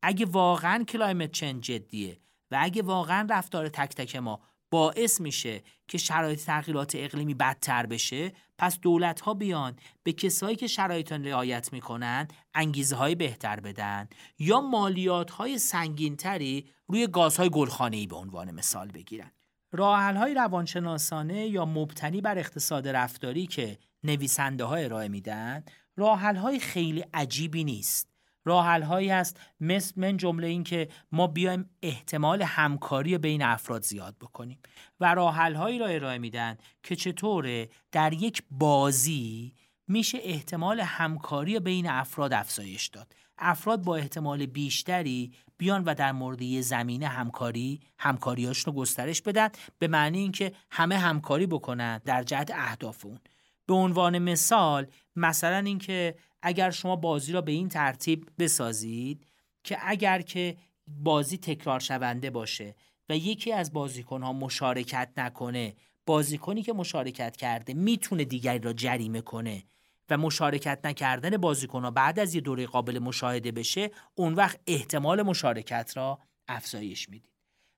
اگه واقعا کلایمت چنج جدیه و اگه واقعا رفتار تک تک ما باعث میشه که شرایط تغییرات اقلیمی بدتر بشه پس دولت ها بیان به کسایی که شرایط رعایت می‌کنن انگیزه های بهتر بدن یا مالیات های سنگین تری روی گازهای گلخانه ای به عنوان مثال بگیرن. راحل های روانشناسانه یا مبتنی بر اقتصاد رفتاری که نویسنده های ارائه میدن راحل های خیلی عجیبی نیست. راحل هایی هست مثل من جمله این که ما بیایم احتمال همکاری بین افراد زیاد بکنیم. و راحل هایی را ارائه میدن که چطوره در یک بازی میشه احتمال همکاری بین افراد افزایش داد. افراد با احتمال بیشتری بیان و در مورد یه زمینه همکاری همکاریاشون رو گسترش بدن به معنی اینکه همه همکاری بکنن در جهت اهداف اون. به عنوان مثال مثلا اینکه اگر شما بازی را به این ترتیب بسازید که اگر که بازی تکرار شونده باشه و یکی از بازیکنها مشارکت نکنه بازیکنی که مشارکت کرده می‌تونه دیگری را جریمه کنه و مشارکت نکردن بازیکنها بعد از یه دوره قابل مشاهده بشه اون وقت احتمال مشارکت را افزایش می‌دید.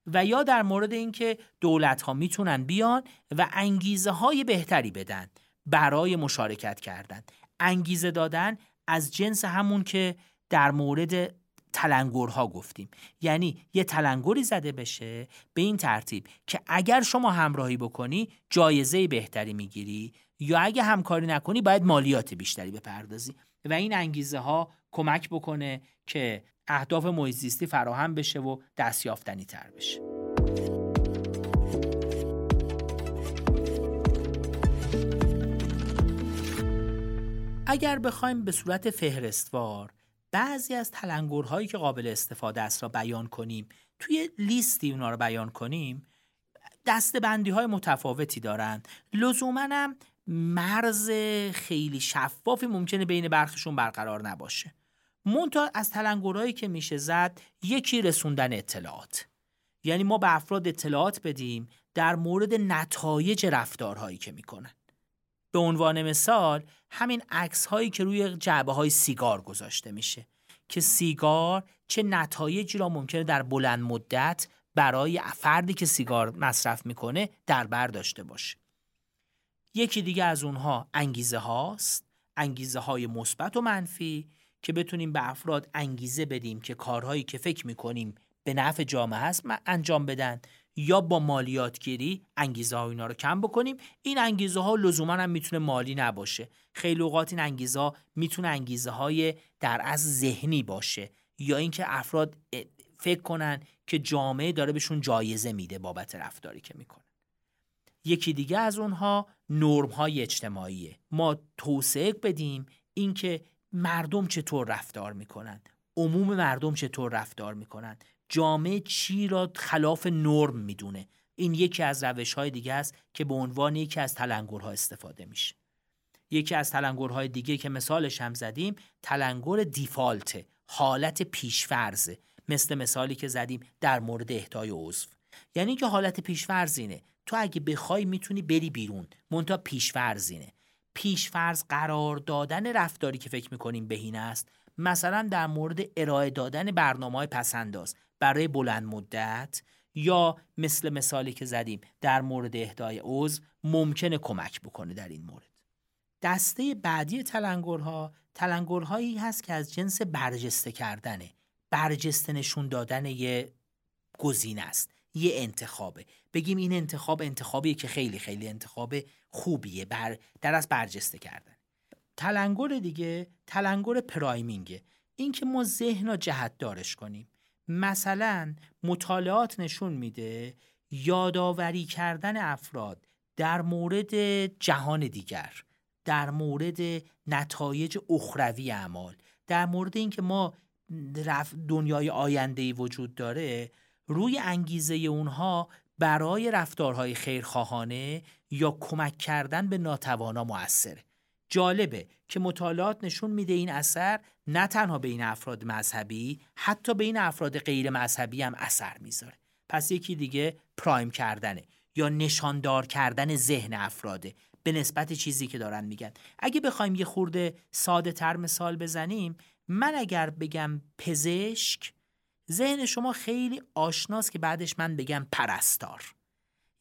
و یا در مورد اینکه دولت ها می‌تونن بیان و انگیزه های بهتری بدن برای مشارکت کردن. انگیزه دادن از جنس همون که در مورد تلنگرها گفتیم. یعنی یه تلنگری زده بشه به این ترتیب که اگر شما همراهی بکنی جایزه بهتری می‌گیری یا اگه همکاری نکنی باید مالیات بیشتری بپردازی. و این انگیزه ها کمک بکنه که اهداف محیط فراهم بشه و دستیافتنی تر بشه. اگر بخوایم به صورت فهرستوار بعضی از تلنگرهایی که قابل استفاده است را بیان کنیم توی لیستی اونا رو بیان کنیم بندی های متفاوتی دارند. لزوما هم مرز خیلی شفافی ممکنه بین برخشون برقرار نباشه. منتها از تلنگرهایی که میشه زد یکی رسوندن اطلاعات. یعنی ما به افراد اطلاعات بدیم در مورد نتایج رفتارهایی که می‌کنن. به عنوان مثال همین عکس هایی که روی جعبه های سیگار گذاشته میشه که سیگار چه نتایجی را ممکنه در بلند مدت برای فردی که سیگار مصرف می‌کنه در بر داشته باشه. یکی دیگه از اونها انگیزه هاست انگیزه های مثبت و منفی که بتونیم به افراد انگیزه بدیم که کارهایی که فکر می‌کنیم به نفع جامعه هست انجام بدن. یا با مالیات گیری انگیزه ها اینا رو کم بکنیم. این انگیزه ها لزوما هم می‌تونه مالی نباشه. خیلی اوقات این انگیزه ها می‌تونه انگیزه های در از ذهنی باشه. یا اینکه افراد فکر کنن که جامعه داره بهشون جایزه میده بابت رفتاری که می‌کنن یکی دیگه از اونها نرم های اجتماعیه. ما توسعه بدیم اینکه مردم چطور رفتار می‌کنن. عموم مردم چطور رفتار می‌کنن. جامعه چی را خلاف نرم می‌دونه؟ این یکی از روش های دیگه است که به عنوان یکی از تلنگرها استفاده میشه. یکی از تلنگرهای دیگه که مثالش هم زدیم تلنگر دیفالت حالت پیشفرزه مثل مثالی که زدیم در مورد اهدای عضو. یعنی که حالت پیشفرزینه تو اگه بخوای می‌تونی بری بیرون. مونتا پیشفرزینه پیشفرز قرار دادن رفتاری که فکر می‌کنیم بهینه است مثلا در مورد ارائه دادن برنامه های پسنداز برای بلند مدت یا مثل مثالی که زدیم در مورد اهدای عضو ممکنه کمک بکنه در این مورد. دسته بعدی تلنگرها تلنگرهایی هست که از جنس برجسته کردنه. برجسته نشون دادن یه گزینه است یه انتخابه. بگیم این انتخاب انتخابیه که خیلی خیلی انتخاب خوبیه بر در از برجسته کردن. تلنگر دیگه تلنگر پرایمینگه. این که ما ذهن را جهت دارش کنیم. مثلا مطالعات نشون میده یادآوری کردن افراد در مورد جهان دیگر در مورد نتایج اخروی اعمال در مورد اینکه ما دنیای آینده وجود داره روی انگیزه اونها برای رفتارهای خیرخواهانه یا کمک کردن به ناتوانا موثره جالبه که مطالعات نشون میده این اثر نه تنها بین افراد مذهبی حتی بین افراد غیر مذهبی هم اثر می‌ذاره. پس یکی دیگه پرایم کردنه یا نشاندار کردن ذهن افراده. به نسبت چیزی که دارن میگن. اگه بخوایم یه خورده ساده تر مثال بزنیم من اگر بگم پزشک ذهن شما خیلی آشناست که بعدش من بگم پرستار.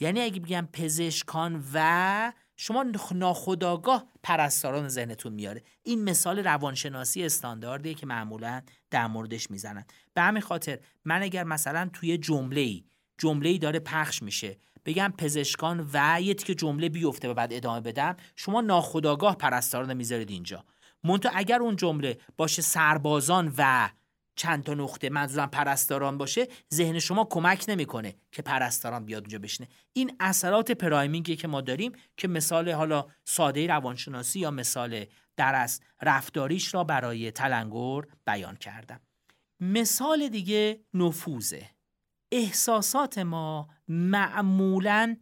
یعنی اگه بگم پزشکان و شما ناخداگاه پرستاران ذهنتون میاره. این مثال روانشناسی استانداردیه که معمولا در موردش می‌زنن. به همین خاطر من اگر مثلا توی جمله ای جمله ای داره پخش میشه بگم پزشکان و یه که جمله بیفته و بعد ادامه بدم شما ناخداگاه پرستاران می‌ذارید اینجا. منتها اگر اون جمله باشه سربازان و چند تا نقطه منظورم پرستاران باشه ذهن شما کمک نمی‌کنه که پرستاران بیاد اونجا بشنه این اثرات پرایمینگی که ما داریم که مثال حالا ساده روانشناسی یا مثال درس رفتاریش را برای تلنگر بیان کردم. مثال دیگه نفوذه. احساسات ما معمولا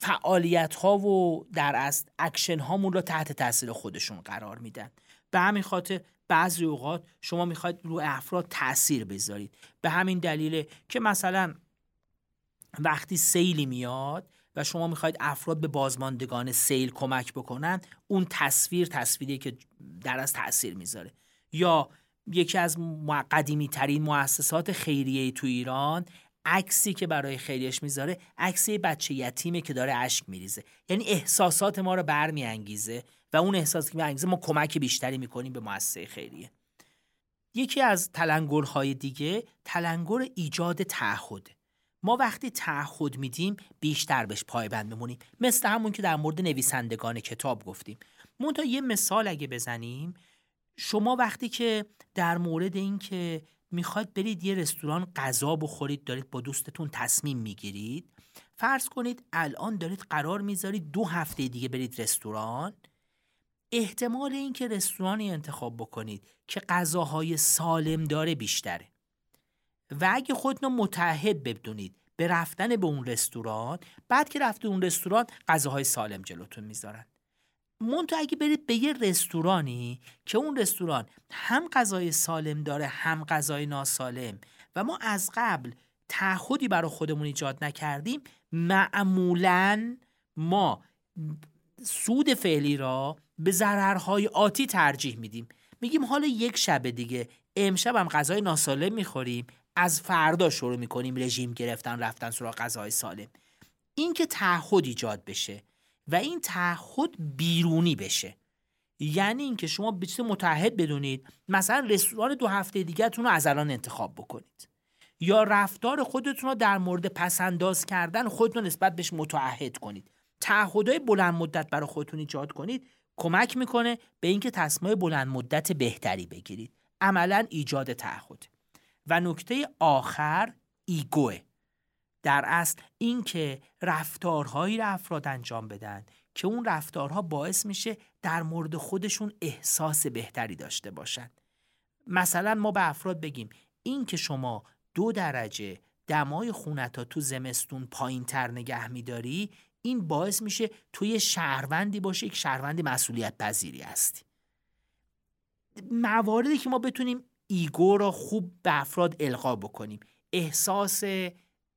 فعالیت ها و در از اکشن هامون را تحت تاثیر خودشون قرار میدن. به همین خاطر بعضی اوقات شما می‌خواید رو افراد تاثیر بذارید. به همین دلیله که مثلا وقتی سیلی میاد و شما می‌خواید افراد به بازماندگان سیل کمک بکنن اون تصویر تصویری که در از تاثیر می‌ذاره. یا یکی از قدیمی ترین مؤسسات خیریه تو ایران عکسی که برای خیریش می‌ذاره عکسی بچه یتیمه که داره اشک میریزه. یعنی احساسات ما رو برمیانگیزه. و اون احساس که میانگیزه ما کمک بیشتری می‌کنیم به مؤسسه خیریه. یکی از تلنگرهای دیگه تلنگر ایجاد تعهد. ما وقتی تعهد میدیم بیشتر بهش پایبند میمونیم. مثل همون که در مورد نویسندگان کتاب گفتیم. منتها یه مثال اگه بزنیم شما وقتی که در مورد اینکه می‌خواید برید یه رستوران غذا بخورید دارید با دوستتون تصمیم می‌گیرید فرض کنید الان دارید قرار می‌ذارید دو هفته دیگه برید رستوران. احتمال اینکه رستورانی انتخاب بکنید که غذاهای سالم داره بیشتره. و اگه خودتون متحد بدونید به رفتن به اون رستوران بعد که رفته اون رستوران غذاهای سالم جلوتون می‌ذارن. مونتو اگه برید به یه رستورانی که اون رستوران هم غذای سالم داره هم غذای ناسالم و ما از قبل تعهدی برای خودمون ایجاد نکردیم معمولا ما سود فعلی را به ضررهای آتی ترجیح میدیم. میگیم حالا یک شب دیگه امشب هم غذای ناسالم می‌خوریم از فردا شروع می‌کنیم رژیم گرفتن رفتن سراغ غذای سالم. این که تعهد ایجاد بشه و این تعهد بیرونی بشه. یعنی اینکه شما به چیز متحد بدونید مثلا رستوران دو هفته دیگهتون رو از الان انتخاب بکنید. یا رفتار خودتون رو در مورد پسنداز کردن خودتون نسبت بهش متعهد کنید. تعهدهای بلند مدت برای خودتون ایجاد کنید. کمک می‌کنه به اینکه تصمیم بلند مدت بهتری بگیرید. عملا ایجاد تعهد. و نکته آخر ایگوه. در اصل اینکه رفتارهایی را افراد انجام بدن که اون رفتارها باعث میشه در مورد خودشون احساس بهتری داشته باشن. مثلا ما به افراد بگیم این که شما دو درجه دمای خونتا تو زمستون پایین تر نگه میداری این باعث میشه توی شهروندی باشه یک شهروندی مسئولیت پذیری هستی. مواردی که ما بتونیم ایگو را خوب به افراد القا بکنیم. احساس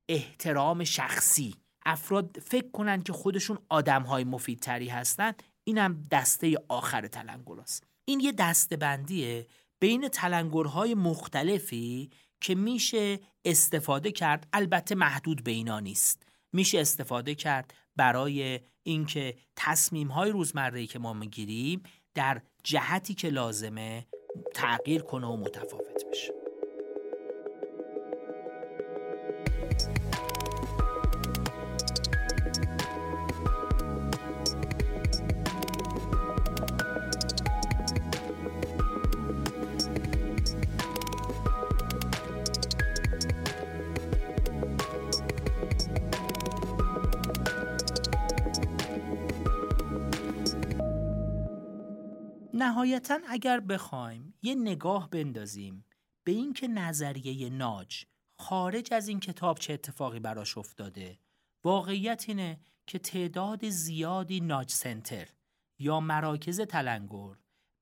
احترام شخصی. افراد فکر کنند که خودشون آدم های مفیدتری هستن. اینم دسته آخر تلنگر است. این یه دسته بندیه بین تلنگرهای مختلفی که میشه استفاده کرد. البته محدود به اینا نیست. میشه استفاده کرد برای اینکه تصمیم های روزمره که ما می‌گیریم در جهتی که لازمه تغییر کنه و متفاوت بشه. نهایتا اگر بخوایم یه نگاه بندازیم به اینکه نظریه ناج خارج از این کتاب چه اتفاقی براش افتاده واقعیت اینه که تعداد زیادی ناج سنتر یا مراکز تلنگر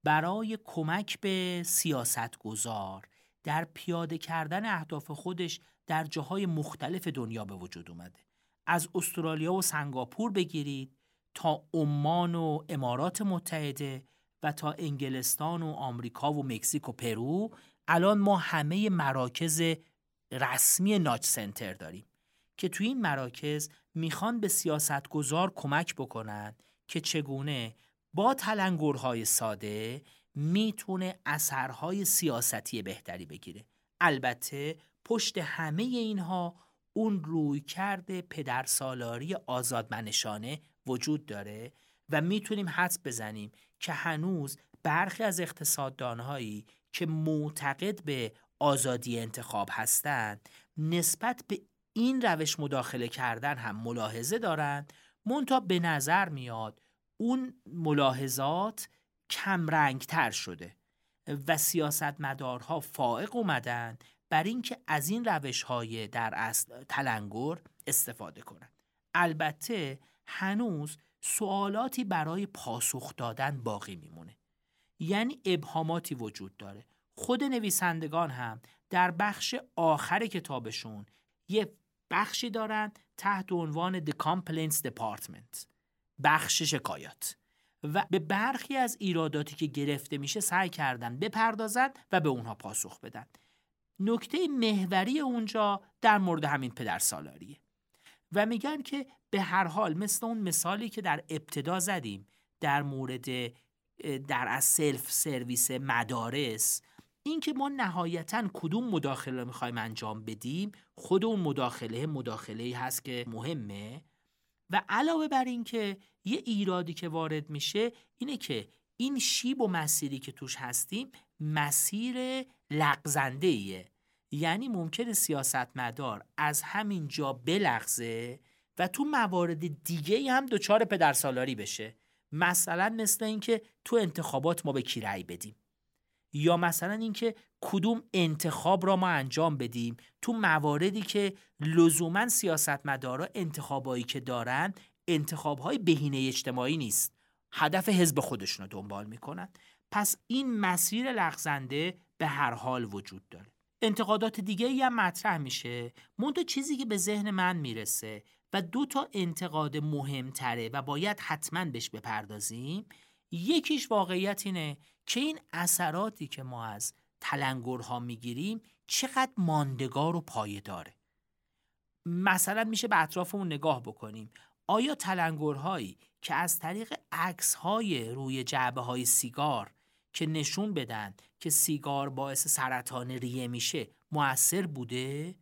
برای کمک به سیاست گذار در پیاده کردن اهداف خودش در جاهای مختلف دنیا به وجود اومده. از استرالیا و سنگاپور بگیرید تا عمان و امارات متحده و تا انگلستان و آمریکا و مکزیک و پرو الان ما همه مراکز رسمی ناچ سنتر داریم که توی این مراکز می‌خوان به سیاستگزار کمک بکنن که چگونه با تلنگرهای ساده می‌تونه اثرهای سیاستی بهتری بگیره. البته پشت همه اینها اون روی کرده پدرسالاری آزادمنشانه وجود داره و می‌تونیم حدس بزنیم که هنوز برخی از اقتصاددانهایی که معتقد به آزادی انتخاب هستند نسبت به این روش مداخله کردن هم ملاحظه دارند. مونتا به نظر میاد اون ملاحظات کمرنگتر شده و سیاستمدارها فائق اومدن بر اینکه از این روش های در اصل تلنگر استفاده کنند البته هنوز سوالاتی برای پاسخ دادن باقی میمونه. یعنی ابهاماتی وجود داره. خود نویسندگان هم در بخش آخر کتابشون یه بخشی دارن تحت عنوان The Complaints Department بخش شکایات. و به برخی از ایراداتی که گرفته میشه سعی کردن بپردازن و به اونها پاسخ بدن. نکته محوری اونجا در مورد همین پدر سالاریه و میگن که به هر حال مثل اون مثالی که در ابتدا زدیم در مورد در از سلف سرویس مدارس اینکه ما نهایتا کدوم مداخله می‌خوایم انجام بدیم؟ خود اون مداخله مداخله هست که مهمه. و علاوه بر اینکه یه ایرادی که وارد میشه اینه که این شیب و مسیری که توش هستیم مسیر لغزنده ایه یعنی ممکنه سیاستمدار از همین جا بلغزه و تو موارد دیگه هم دچار پدرسالاری بشه. مثلا مثل اینکه تو انتخابات ما به کی رأی بدیم. یا مثلا اینکه کدوم انتخاب را ما انجام بدیم. تو مواردی که لزوما سیاستمدارا انتخابایی که دارن انتخابهای بهینه اجتماعی نیست. هدف حزب خودشون رو دنبال می‌کنن. پس این مسیر لغزنده به هر حال وجود داره. انتقادات دیگه هم مطرح میشه. منتها چیزی که به ذهن من می‌رسه و دو تا انتقاد مهمتره و باید حتما بهش بپردازیم یکیش واقعیت اینه که این اثراتی که ما از تلنگرها می‌گیریم چقدر ماندگار و پایداره مثلا میشه به اطرافمون نگاه بکنیم. آیا تلنگرهایی که از طریق عکس های روی جعبه های سیگار که نشون بدن که سیگار باعث سرطان ریه میشه موثر بوده؟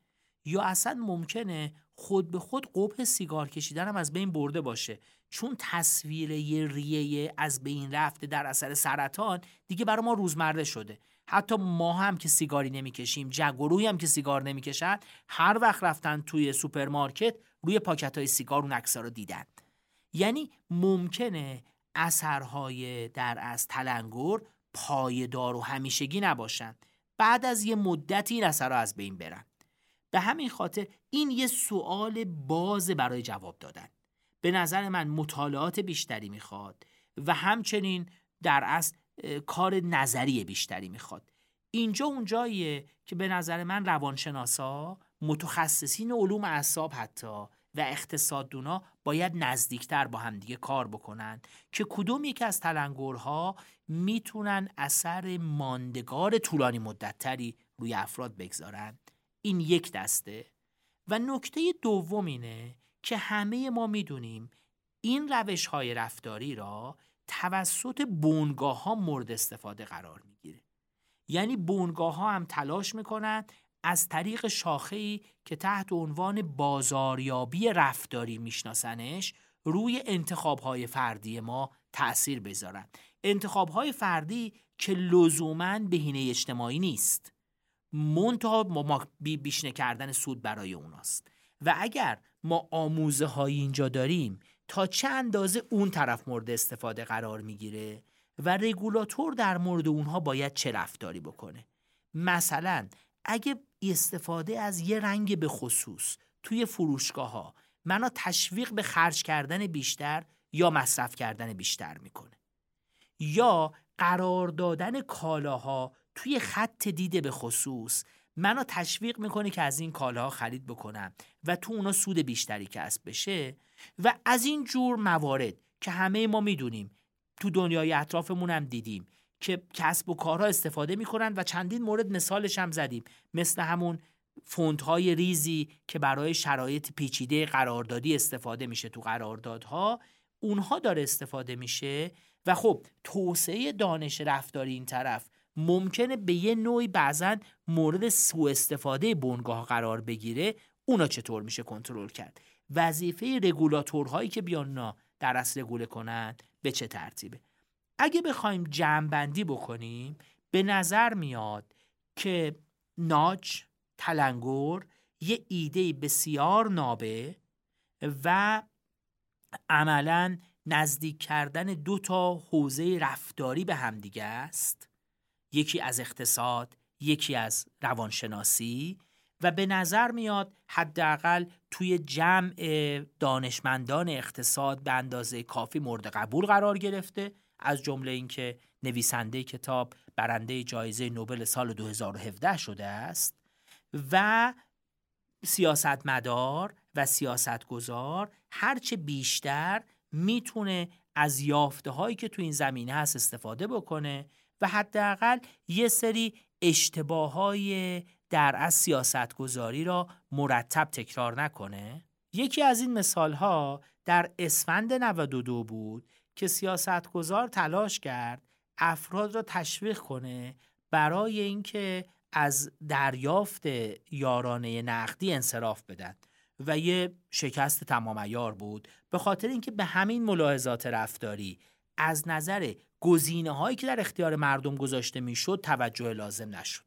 یا اصلا ممکنه خود به خود قبح سیگار کشیدن هم از بین برده باشه؟ چون تصویر یه ریه از بین رفته در اثر سرطان دیگه برای ما روزمره شده. حتی ما هم که سیگاری نمی‌کشیم جگروی هم که سیگار نمی‌کشن هر وقت رفتن توی سوپرمارکت روی پاکت های سیگار اون عکس‌ها رو دیدن. یعنی ممکنه اثرهای در اصل تلنگر پایدار و همیشگی نباشن. بعد از یه مدتی این اثرها از بین برن. به همین خاطر این یه سوال باز برای جواب دادن. به نظر من مطالعات بیشتری می‌خواد و همچنین در اصل کار نظری بیشتری می‌خواد. اینجا اونجاییه که به نظر من روانشناسا متخصصین علوم اعصاب حتی و اقتصاددونا باید نزدیکتر با همدیگه کار بکنن که کدوم یک از تلنگرها می‌تونن اثر ماندگار طولانی مدتتری روی افراد بگذارن. این یک دسته. و نکته دوم اینه که همه ما می‌دونیم این روش های رفتاری را توسط بونگاه ها مورد استفاده قرار می‌گیره. یعنی بونگاه ها هم تلاش می‌کنند از طریق شاخه‌ای که تحت عنوان بازاریابی رفتاری میشناسنش روی انتخاب های فردی ما تأثیر بذارن. انتخاب های فردی که لزوما بهینه اجتماعی نیست. منتها ما بیشنه کردن سود برای اوناست. و اگر ما آموزه های اینجا داریم تا چه اندازه اون طرف مورد استفاده قرار می‌گیره و رگولاتور در مورد اونها باید چه رفتاری بکنه؟ مثلا اگه استفاده از یه رنگ به خصوص توی فروشگاه ها منو تشویق به خرج کردن بیشتر یا مصرف کردن بیشتر می‌کنه. یا قرار دادن کالاها توی خط دیده به خصوص. منو تشویق می‌کنه که از این کالاها خرید بکنم و تو اونا سود بیشتری کسب بشه و از این جور موارد که همه ما می‌دونیم تو دنیای اطرافمون هم دیدیم که کسب و کارها استفاده می‌کنن و چندین مورد مثالش هم زدیم. مثل همون فونت های ریزی که برای شرایط پیچیده قراردادی استفاده میشه تو قراردادها. اونها داره استفاده میشه و خب توسعه دانش رفتاری این طرف ممکنه به یه نوعی بعضا مورد سوء استفاده بنگاه قرار بگیره. اونا چطور میشه کنترل کرد؟ وظیفه رگولاتورهایی که بیان در اصل رگوله کنند به چه ترتیبه؟ اگه بخوایم جمعبندی بکنیم به نظر میاد که ناج تلنگور یه ایده بسیار نابه و عملا نزدیک کردن دو تا حوزه رفتاری به همدیگه است. یکی از اقتصاد یکی از روانشناسی و به نظر میاد حداقل توی جمع دانشمندان اقتصاد به اندازه کافی مورد قبول قرار گرفته از جمله اینکه نویسنده کتاب برنده جایزه نوبل سال 2017 شده است و سیاستمدار و سیاستگزار هرچه بیشتر می‌تونه از یافته هایی که تو این زمینه هست استفاده بکنه و حداقل یه سری اشتباه های در از سیاست گذاری را مرتب تکرار نکنه. یکی از این مثال ها در اسفند 92 بود که سیاستگزار تلاش کرد افراد را تشویق کنه برای اینکه از دریافت یارانه نقدی انصراف بدن. و یه شکست تمام ایار بود. به خاطر اینکه به همین ملاحظات رفتاری از نظر گزینه هایی که در اختیار مردم گذاشته می‌شد توجه لازم نشد.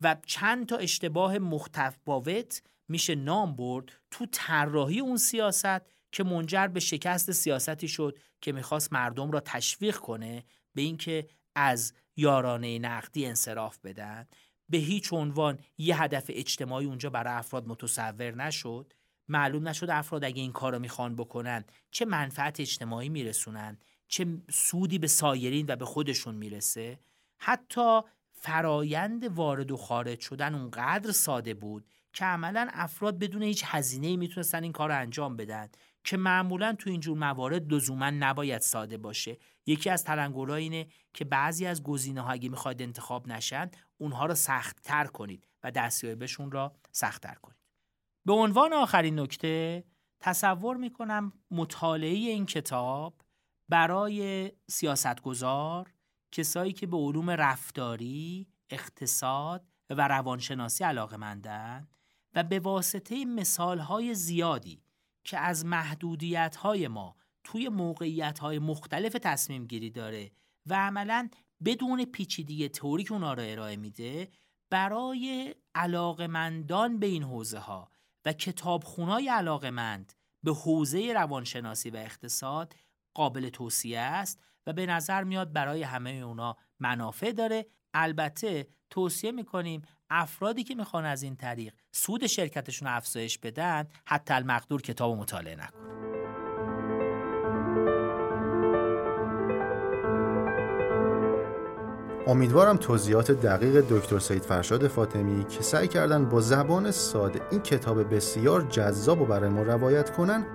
و چند تا اشتباه مختفاوت میشه نام برد تو طراحی اون سیاست که منجر به شکست سیاستی شد که می‌خواست مردم را تشویق کنه به اینکه از یارانه نقدی انصراف بدن. به هیچ عنوان یه هدف اجتماعی اونجا برای افراد متصور نشد؟ معلوم نشد افراد اگه این کار رو می‌خوان بکنن چه منفعت اجتماعی میرسونن چه سودی به سایرین و به خودشون می‌رسه؟ حتی فرایند وارد و خارج شدن اونقدر ساده بود که عملا افراد بدون هیچ هزینه می‌تونستن این کار رو انجام بدن. که معمولا تو اینجور موارد لزوما نباید ساده باشه. یکی از تلنگرها اینه که بعضی از گزینه ها اگه می‌خواید انتخاب نشن اونها رو سخت تر کنید و دستیابیشون را سخت تر کنید. به عنوان آخرین نکته تصور می‌کنم مطالعه این کتاب برای سیاستگزار کسایی که به علوم رفتاری، اقتصاد و روانشناسی علاقه مندن و به واسطه مثالهای زیادی که از محدودیت های ما توی موقعیت های مختلف تصمیم گیری داره و عملا بدون پیچیدگی تئوری که اونا رو ارائه میده برای علاقمندان به این حوزه ها و کتابخونای علاقمند به حوزه روانشناسی و اقتصاد قابل توصیه است و به نظر میاد برای همه اونا منافع داره. البته توصیه می‌کنیم افرادی که می‌خوان از این طریق سود شرکتشون افزایش بدن حتی المقدور کتاب مطالعه نکنن امیدوارم توضیحات دقیق دکتر سید فرشاد فاطمی که سعی کردن با زبان ساده این کتاب بسیار جذاب و برای ما روایت کنن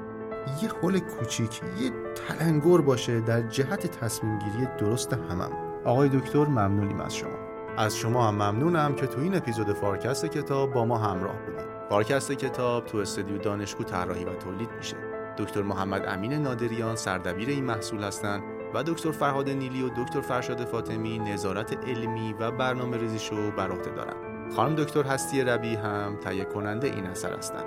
یه حل کوچیک یه تلنگر باشه در جهت تصمیم گیری درست همم. آقای دکتر ممنونیم از شما. از شما هم ممنونم که تو این اپیزود فارکست کتاب با ما همراه بودید پارکست کتاب تو استودیو دانشگو طراحی و تولید میشه. دکتر محمد امین نادریان سردبیر این محصول هستند و دکتر فرهاد نیلی و دکتر فرشاد فاطمی نظارت علمی و برنامه ریزیشو بر عهده دارن. خانم دکتر هستی ربی هم تهیه کننده این اثر هستند